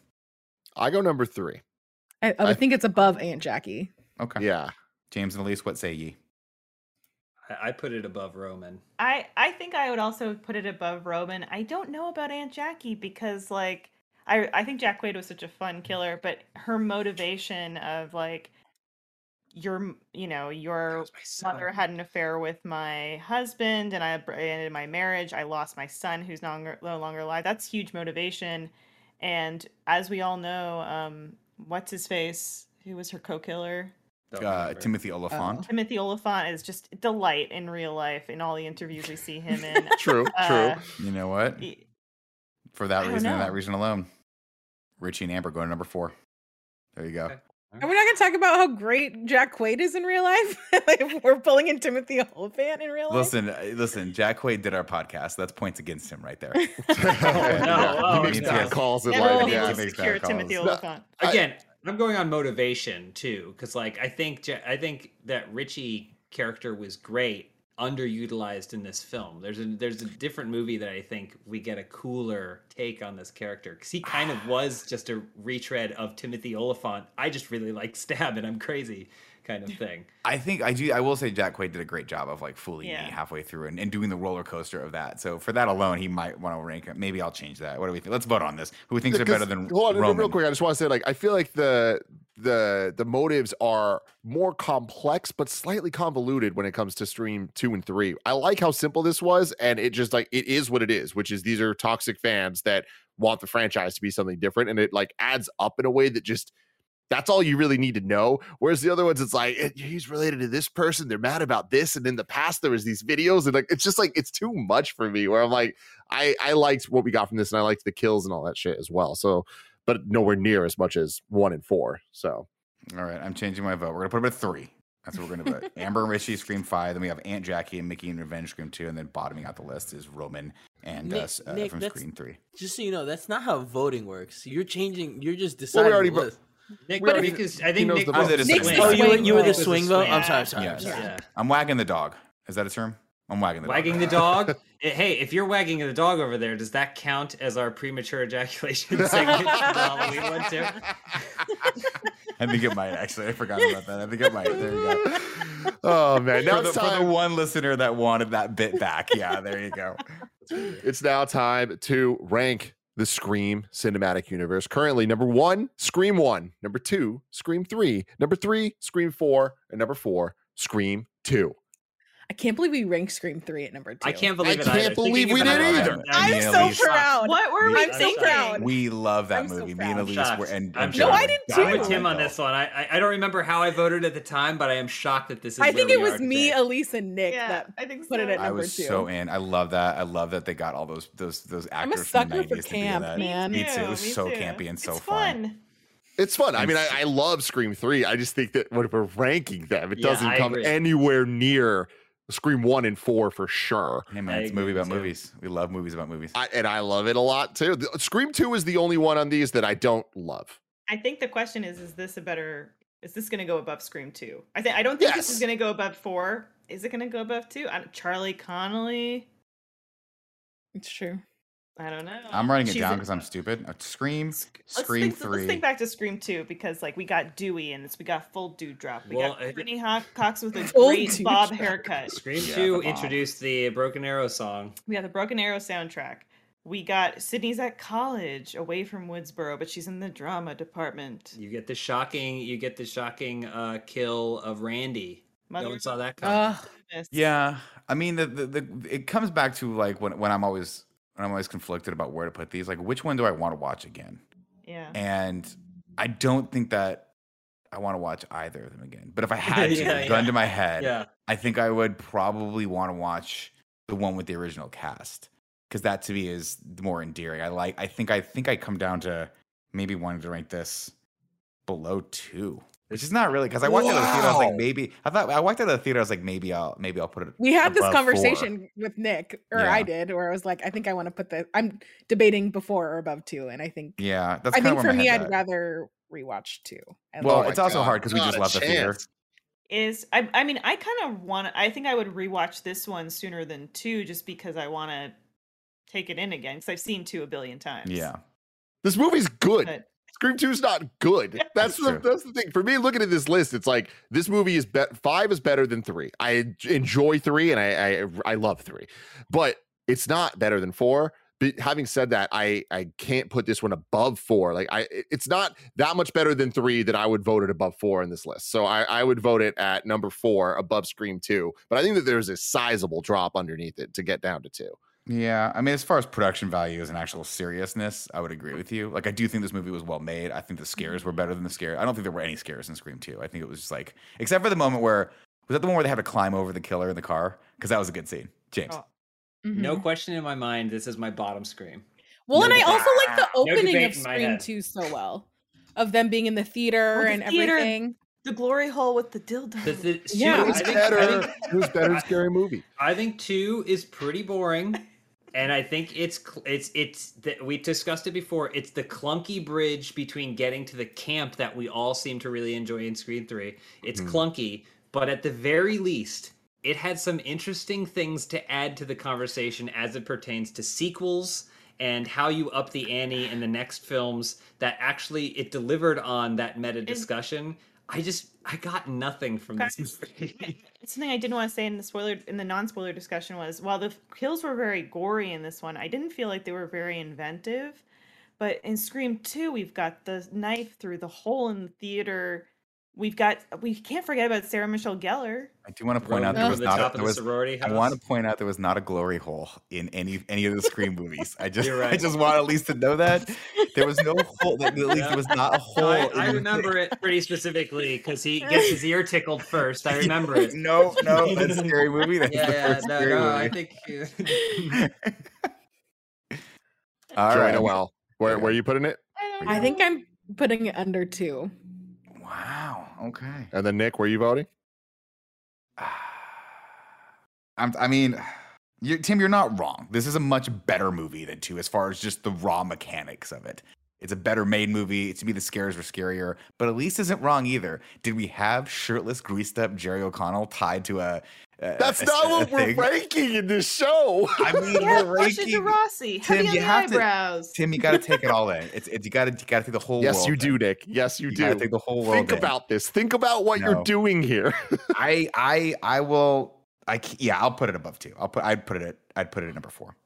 I go number three.
I, I
I-
would think it's above Aunt Jackie.
Okay.
Yeah.
James and Elise, what say ye?
I, I put it above roman
I I think I would also put it above Roman. I don't know about Aunt Jackie because like I I think Jack Quaid was such a fun killer, but her motivation of like your you know your mother had an affair with my husband and I ended my marriage. I lost my son who's no longer, no longer alive. That's huge motivation. And as we all know, um, what's his face? Who was her co-killer?
Uh. Timothy Olyphant.
Timothy Olyphant is just a delight in real life in all the interviews we see him in.
True,
Uh,
true.
You know what?
he-
For that
I don't
reason and that reason alone, Richie and Amber go to number four. There you go.
Okay.
Are we not going to talk about how great Jack Quaid is in real life? like we're pulling in Timothy Olyphant in real life.
Listen, uh, listen. Jack Quaid did our podcast. That's points against him right there.
no.
Yeah,
Oh,
he makes
no.
bad calls in
Never
life.
been
yeah,
able to
makes
secure Timothy. Olyphant.
I-
again i'm going on motivation too because like i think i think that richie character was great underutilized in this film there's a there's a different movie that i think we get a cooler take on this character because he kind of was just a retread of timothy olyphant i just really like stab and i'm crazy kind of thing
I think I do. I will say Jack Quaid did a great job of like fooling
Yeah.
me halfway through and, and doing the roller coaster of that. So for that alone, he might want to rank it. Maybe I'll change that. What do we think? Let's vote on this. Who thinks they're better than
hold on,
Roman?
real quick. I just want to say, like, I feel like the the the motives are more complex but slightly convoluted when it comes to scream two and three. I like how simple this was, and it just like it is what it is, which is these are toxic fans that want the franchise to be something different, and it like adds up in a way that just that's all you really need to know. Whereas the other ones, it's like "Eh, he's related to this person. They're mad about this, and in the past there was these videos, and like it's just like it's too much for me. Where I'm like, I I liked what we got from this, and I liked the kills and all that shit as well. So, but nowhere near as much as one and four. So
All right, I'm changing my vote. We're gonna put him at three. That's what we're gonna vote. Amber and Richie Scream five. Then we have Aunt Jackie and Mickey and Revenge Scream two, and then bottoming out the list is Roman and
Nick-
us uh,
Nick,
from
that's-
Scream three.
Just so you know, that's not how voting works. You're changing. You're just
Well,
deciding.
we already
the
nick
But if-
because i think nick
the
was
vote.
the
Nick's
swing.
the
Oh, you were, you were the
vote.
swing
the
vote.
swing.
I'm sorry. Sorry.
Yes.
sorry.
yeah
I'm wagging the dog. Is that a term? I'm wagging the
wagging the
dog.
dog Eh, hey if you're wagging the dog over there does that count as our premature ejaculation segment for the halloween one too
I think it might actually. I forgot about that. I think it might. There you go.
oh man, now
For the,
it's
for the one listener that wanted that bit back. Yeah, there you go.
It's now time to rank the Scream cinematic universe. Currently, number one, Scream one. Number two, Scream three. Number three, Scream four. And number four, Scream two.
I can't believe we ranked Scream 3 at number 2.
I can't believe it.
I can't
either.
believe we did either.
I'm-
I'm
Me and
so
Elise-
proud.
What were we
I'm so proud.
We love that
I'm so
movie. Me and. Elise
Shocked.
were and,
I'm
and.
No, I did
were
too.
I'm with Tim on this one. I, I I don't remember how I voted at the time, but I am shocked that this is.
I
where
think
we
it was me,
today.
Elise, and Nick
Yeah,
that
I think
put it
so.
at
I
number
was
two.
so in. I love that. I love that they got all those those those
I'm a
actors from the
sucker for
90s to in
camp, man.
Me too. It was so campy and so fun.
It's fun. I
I'm
mean, I,
s-
I love Scream 3. I just think that when we're ranking them, it doesn't
I
come anywhere near Scream 1 and 4 for sure.
Hey man,
I
it's a movie about
too.
movies. We love movies about movies.
I, and I love it a lot too. The- Scream 2 is the only one on these that I don't love.
I think the question is: Is this a better? Is this going to go above Scream Two? I think I don't think this is going to go above four. Is it going to go above two? I Charlie Connolly.
It's true.
I don't know.
I'm writing it
She's
down because I'm stupid. Uh, Scream,
Let's
Scream
think,
three.
Let's think back to Scream Two because like we got Dewey and we got full dewdrop, we
Well,
got
it-
Brittany Hawk, Cox with a great bob haircut.
Scream
Yeah,
Two
the
introduced the Broken Arrow song.
We got the Broken Arrow soundtrack. We got Sidney's at college, away from Woodsboro, but she's in the drama department.
You get the shocking. You get the shocking uh, kill of Randy. no one saw that
Uh,
coming.
Ugh.
goodness.
Yeah, I mean the, the the it comes back to like when when I'm always when I'm always conflicted about where to put these. Like which one do I want to watch again?
yeah.
And I don't think that I want to watch either of them again. But if I had to,
Yeah,
gun
yeah.
to my head,
yeah,
I think I would probably want to watch the one with the original cast because that to me is more endearing. I like. I think. I think I come down to maybe wanting to rank this below two, which is not really because I walked out of the theater. I was like, maybe. I thought I walked out of the theater. I was like, maybe I'll maybe I'll put it.
We had this
above four.
conversation with Nick, or
Yeah.
I did, where I was like, I think I want to put the. I'm debating before or above two, and I think
Yeah, that's
I think for me, I'd
at.
rather rewatch two. I
Well, it's also
God,
hard 'cause we just
a
left the theater.
is I I mean I kind of want I think I would rewatch this one sooner than two just because I want to take it in again because I've seen two a billion times.
Yeah,
This movie's good.
But
Scream 2 is not good. That's
That's
the
true.
that's the thing. For me, looking at this list, it's like this movie is bet five is better than three. I enjoy three and I I, I love three, but it's not better than four. But having said that, I I can't put this one above four. Like I, it's not that much better than three that I would vote it above four in this list. So I I would vote it at number four above Scream 2. But I think that there's a sizable drop underneath it to get down to two.
Yeah, I mean, as far as production values and actual seriousness, I would agree with you. Like, I do think this movie was well made. I think the scares were better than the scare. I don't think there were any scares in Scream 2. I think it was just like, except for the moment where, was that the one where they had to climb over the killer in the car? Because that was a good scene. James.
Oh.
No
Mhm.
question in my mind. This is my bottom scream.
Well,
no
and I also like the opening
debate
of Scream 2 so well. Of them being in the theater
Oh, the
and
theater.
everything.
The glory hole with the dildo.
The, the,
Yeah.
shoot,
It was
I think,
better.
I think,
it was better scary movie.
I think two is pretty boring, and I think it's it's it's that we discussed it before. It's the clunky bridge between getting to the camp that we all seem to really enjoy in Scream Three. It's
Mhm.
clunky, but at the very least, it had some interesting things to add to the conversation as it pertains to sequels and how you up the ante in the next films. That actually it delivered on that meta discussion. I just I got nothing from this movie.
Something I didn't want to say in the spoiler in the non-spoiler discussion was while the kills were very gory in this one, I didn't feel like they were very inventive. But in Scream 2, we've got the knife through the hole in the theater. We've got we can't forget about Sarah Michelle Gellar.
I do want to point out there was
the
not. A, there was,
sorority
I want to point out there was not a glory hole in any any of the Scream movies. I just
You're
I just want at least to know that there was no hole. That, at least
Yeah.
there was not a hole.
I,
in
I remember it pretty specifically because he gets his ear tickled first. I remember it.
no, no, that's a scary movie. That's
Yeah,
the
yeah, no,
scary
no. I think.
All
Joey
right.
Noelle, where where are you putting it?
I think I'm putting it under two.
Wow. Okay.
And then Nick, where you voting?
I'm, I mean, you, Tim, you're not wrong. This is a much better movie than two, as far as just the raw mechanics of it. It's a better made movie. To me, the scares were scarier, but Elise isn't wrong either. Did we have shirtless, greased up Jerry O'Connell tied to a? a
That's
a-
not
a
what we're
thing?
ranking in this show.
I mean,
Yeah,
we're
Portia de
ranking.
Rossi.
Tim, you
the
have to-
eyebrows.
Tim, you got to take it all in. It's, it's you got to you got to take the whole.
yes,
world
you
in.
do, Nick. Yes, you,
You
do.
gotta take the whole world.
Think
in.
about this. Think about what you're doing here.
I I I will. I yeah, I'll put it above two. I'll put. I'd put it at. I'd put it at number four.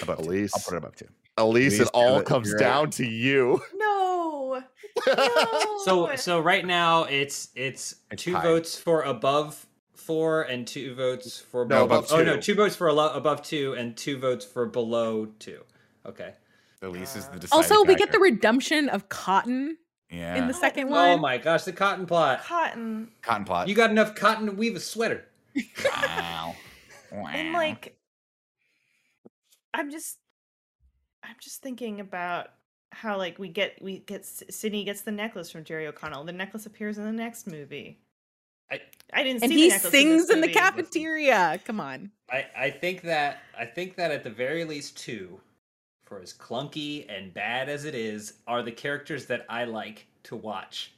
Above two.
Elise.
I'll put it above two.
Elise,
Elise,
it all
you're-
comes
you're right.
down to you.
No. No.
so so right now it's it's,
It's
two
tied.
votes for above four and two votes for
No,
below.
above
Oh no,
two.
two votes for above two and two votes for below two. Okay.
Elise is the.
Uh,
deciding
Also, we get the redemption of Cotton
yeah
in the second
Oh
one.
my gosh, the cotton plot.
Cotton.
cotton plot.
You got enough cotton to weave a sweater.
wow. wow.
And like I'm just I'm just thinking about how like we get we get S- Sidney gets the necklace from Jerry O'Connell. The necklace appears in the next movie.
I-
I didn't see.
and
see
he
necklace
sings
this
in the cafeteria. Come on.
I, I think that I think that at the very least two, for as clunky and bad as it is, are the characters that I like to watch,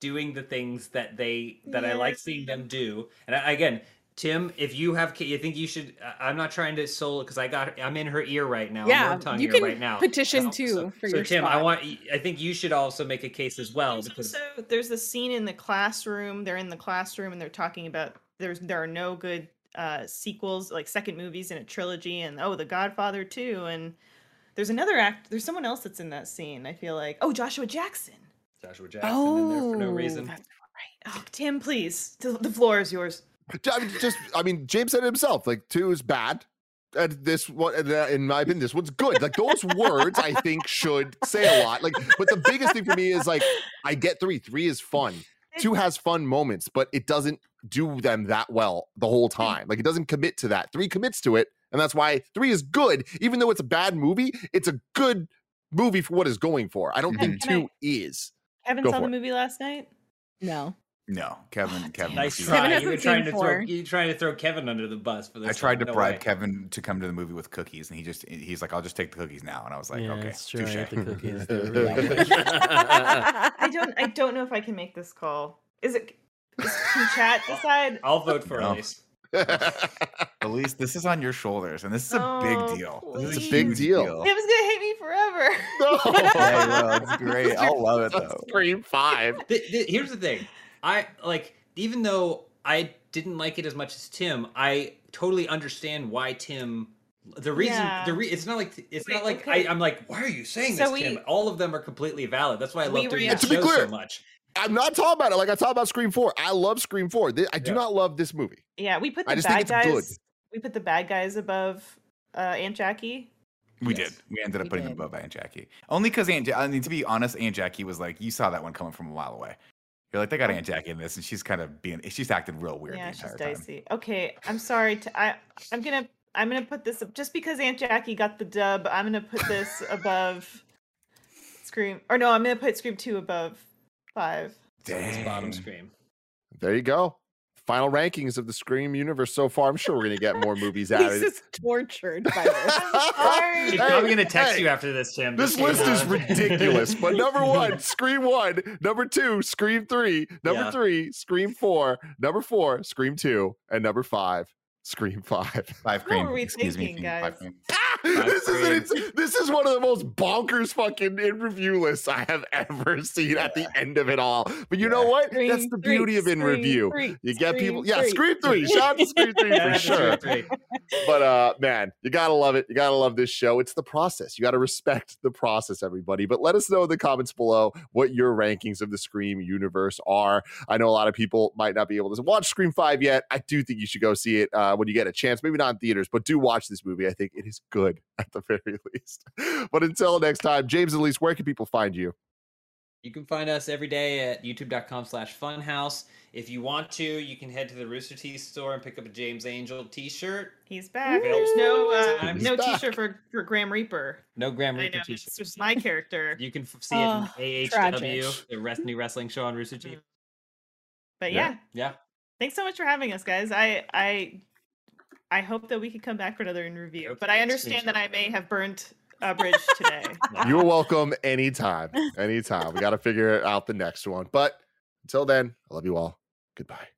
doing the things that they that I like seeing them do. And I, again, Tim, if you have, ki- you think you should. I- I'm not trying to solo because I got I'm in her ear right now. I'm
Yeah,
tongue
you can
right now.
petition
So-
too
so,
for
so
your
Tim, I want. I think you should also make a case as well
There's
because
also there's the scene in the classroom. They're in the classroom and they're talking about there's there are no good uh sequels like second movies in a trilogy and oh The Godfather too and there's another act there's someone else that's in that scene. I feel like oh Joshua Jackson.
Joshua Jackson in there for no
Oh,
reason.
that's right.
Oh Tim, please, the the floor is yours.
I mean, just, I mean, James said it himself. Like two is bad, and this one, uh, in my opinion, this one's good. Like those words, I think should say a lot. Like, but the biggest thing for me is like, I get three. Three is fun. Two has fun moments, but it doesn't do them that well the whole time. Like it doesn't commit to that. Three commits to it, and that's why three is good. Even though it's a bad movie, it's a good movie for what it's going for. I don't think
Can I-
two is.
Kevin
Go
saw the
it.
movie last night.
No.
No, Kevin. Kevin.
Nice
was-
try.
Kevin
You were trying
seen
to throw
four.
you trying to throw Kevin under the bus for this.
I tried to.
No
bribe
way.
Kevin to come to the movie with cookies, and he just he's like, "I'll just take the cookies now," and I was like,
yeah,
"Okay,
it's true. I
touche."
ate the cookies.
I don't I don't know if I can make this call. Is it is, can chat decide?
I'll vote for
No.
Elise.
Elise, this is on your shoulders, and this is a
Oh,
big deal. This is
a big
huge
deal.
Tim's gonna hate me forever.
Yeah, he will. It's great. I'll love it though.
Scream five.
Th- th- here's the thing i like even though i didn't like it as much as tim i totally understand why tim the reason
Yeah.
the re- it's not like it's
Wait,
not like
okay.
I, i'm like why are you saying
So
this
we-
tim all of them are completely valid that's why i
We
love doing
re-
this
To be
show
clear,
so much
I'm not talking about it like I talk about Scream 4. I love Scream 4. Thi- I do
Yeah.
not love this movie.
Yeah, we put
I
the
just think
bad
it's good.
guys. We put the bad guys above uh, Aunt Jackie.
We
Yes.
did. We ended up
We
putting them
did.
above Aunt Jackie. Only because Aunt. Ja- I mean, to be honest, Aunt Jackie was like, you saw that one coming from a mile away. You're like, they got Aunt Jackie in this, and she's kind of being. She's acting real weird
yeah,
the
she's
entire time.
dicey. Okay, I'm sorry. To, I I'm gonna I'm gonna put this up just because Aunt Jackie got the dub. I'm gonna put this above Scream. Or no, I'm gonna put Scream two above five.
It's bottom
Dang.
scream.
There you go. Final rankings of the Scream universe so far. I'm sure we're gonna get more movies out of it.
Lisa's tortured by this.
sorry.
She's
Hey,
probably gonna text
hey,
you after this, Tim.
This
just so you
list is ridiculous. But number one, Scream one. Number two, Scream three. Number
Yeah.
three, Scream four. Number four, Scream two. And number five, Scream five.
Five
What
cream.
were we
Excuse me,
thinking,
Five
guys?
cream.
this, is
Scream.
it's- this is one of the most bonkers fucking in review lists I have ever seen at the end of it all. But you know
Yeah.
what? That's
Scream
the
three,
beauty of in
Scream
review.
three,
You get people, yeah. Scream three. Shout out to Scream three for sure. But uh man, you gotta love it. You gotta love this show. It's the process. You gotta respect the process, everybody. But let us know in the comments below what your rankings of the Scream universe are. I know a lot of people might not be able to watch Scream 5 yet. I do think you should go see it uh, when you get a chance. Maybe not in theaters, but do watch this movie. I think it is good at the very least. But until next time, James and Elise, where can people find you?
You can find us every day at youtube.com slash funhouse. If you want to, you can head to the Rooster Teeth store and pick up a James Angel t-shirt.
He's back.
Woo!
There's no uh,
He's
no
back.
T-shirt for for Graham Reaper.
No Graham Reaper
know
t-shirt.
it's just my character.
You can f- see it
Oh,
in AHW,
tragic.
the rest, new wrestling show on Rooster Teeth.
But
Yeah.
yeah,
Yeah.
thanks so much for having us, guys. I I I hope that we could come back for another interview.
Yep.
But I understand that I may have burnt a bridge today.
You're welcome anytime. Anytime. We got to figure out the next one. But until then, I love you all. Goodbye.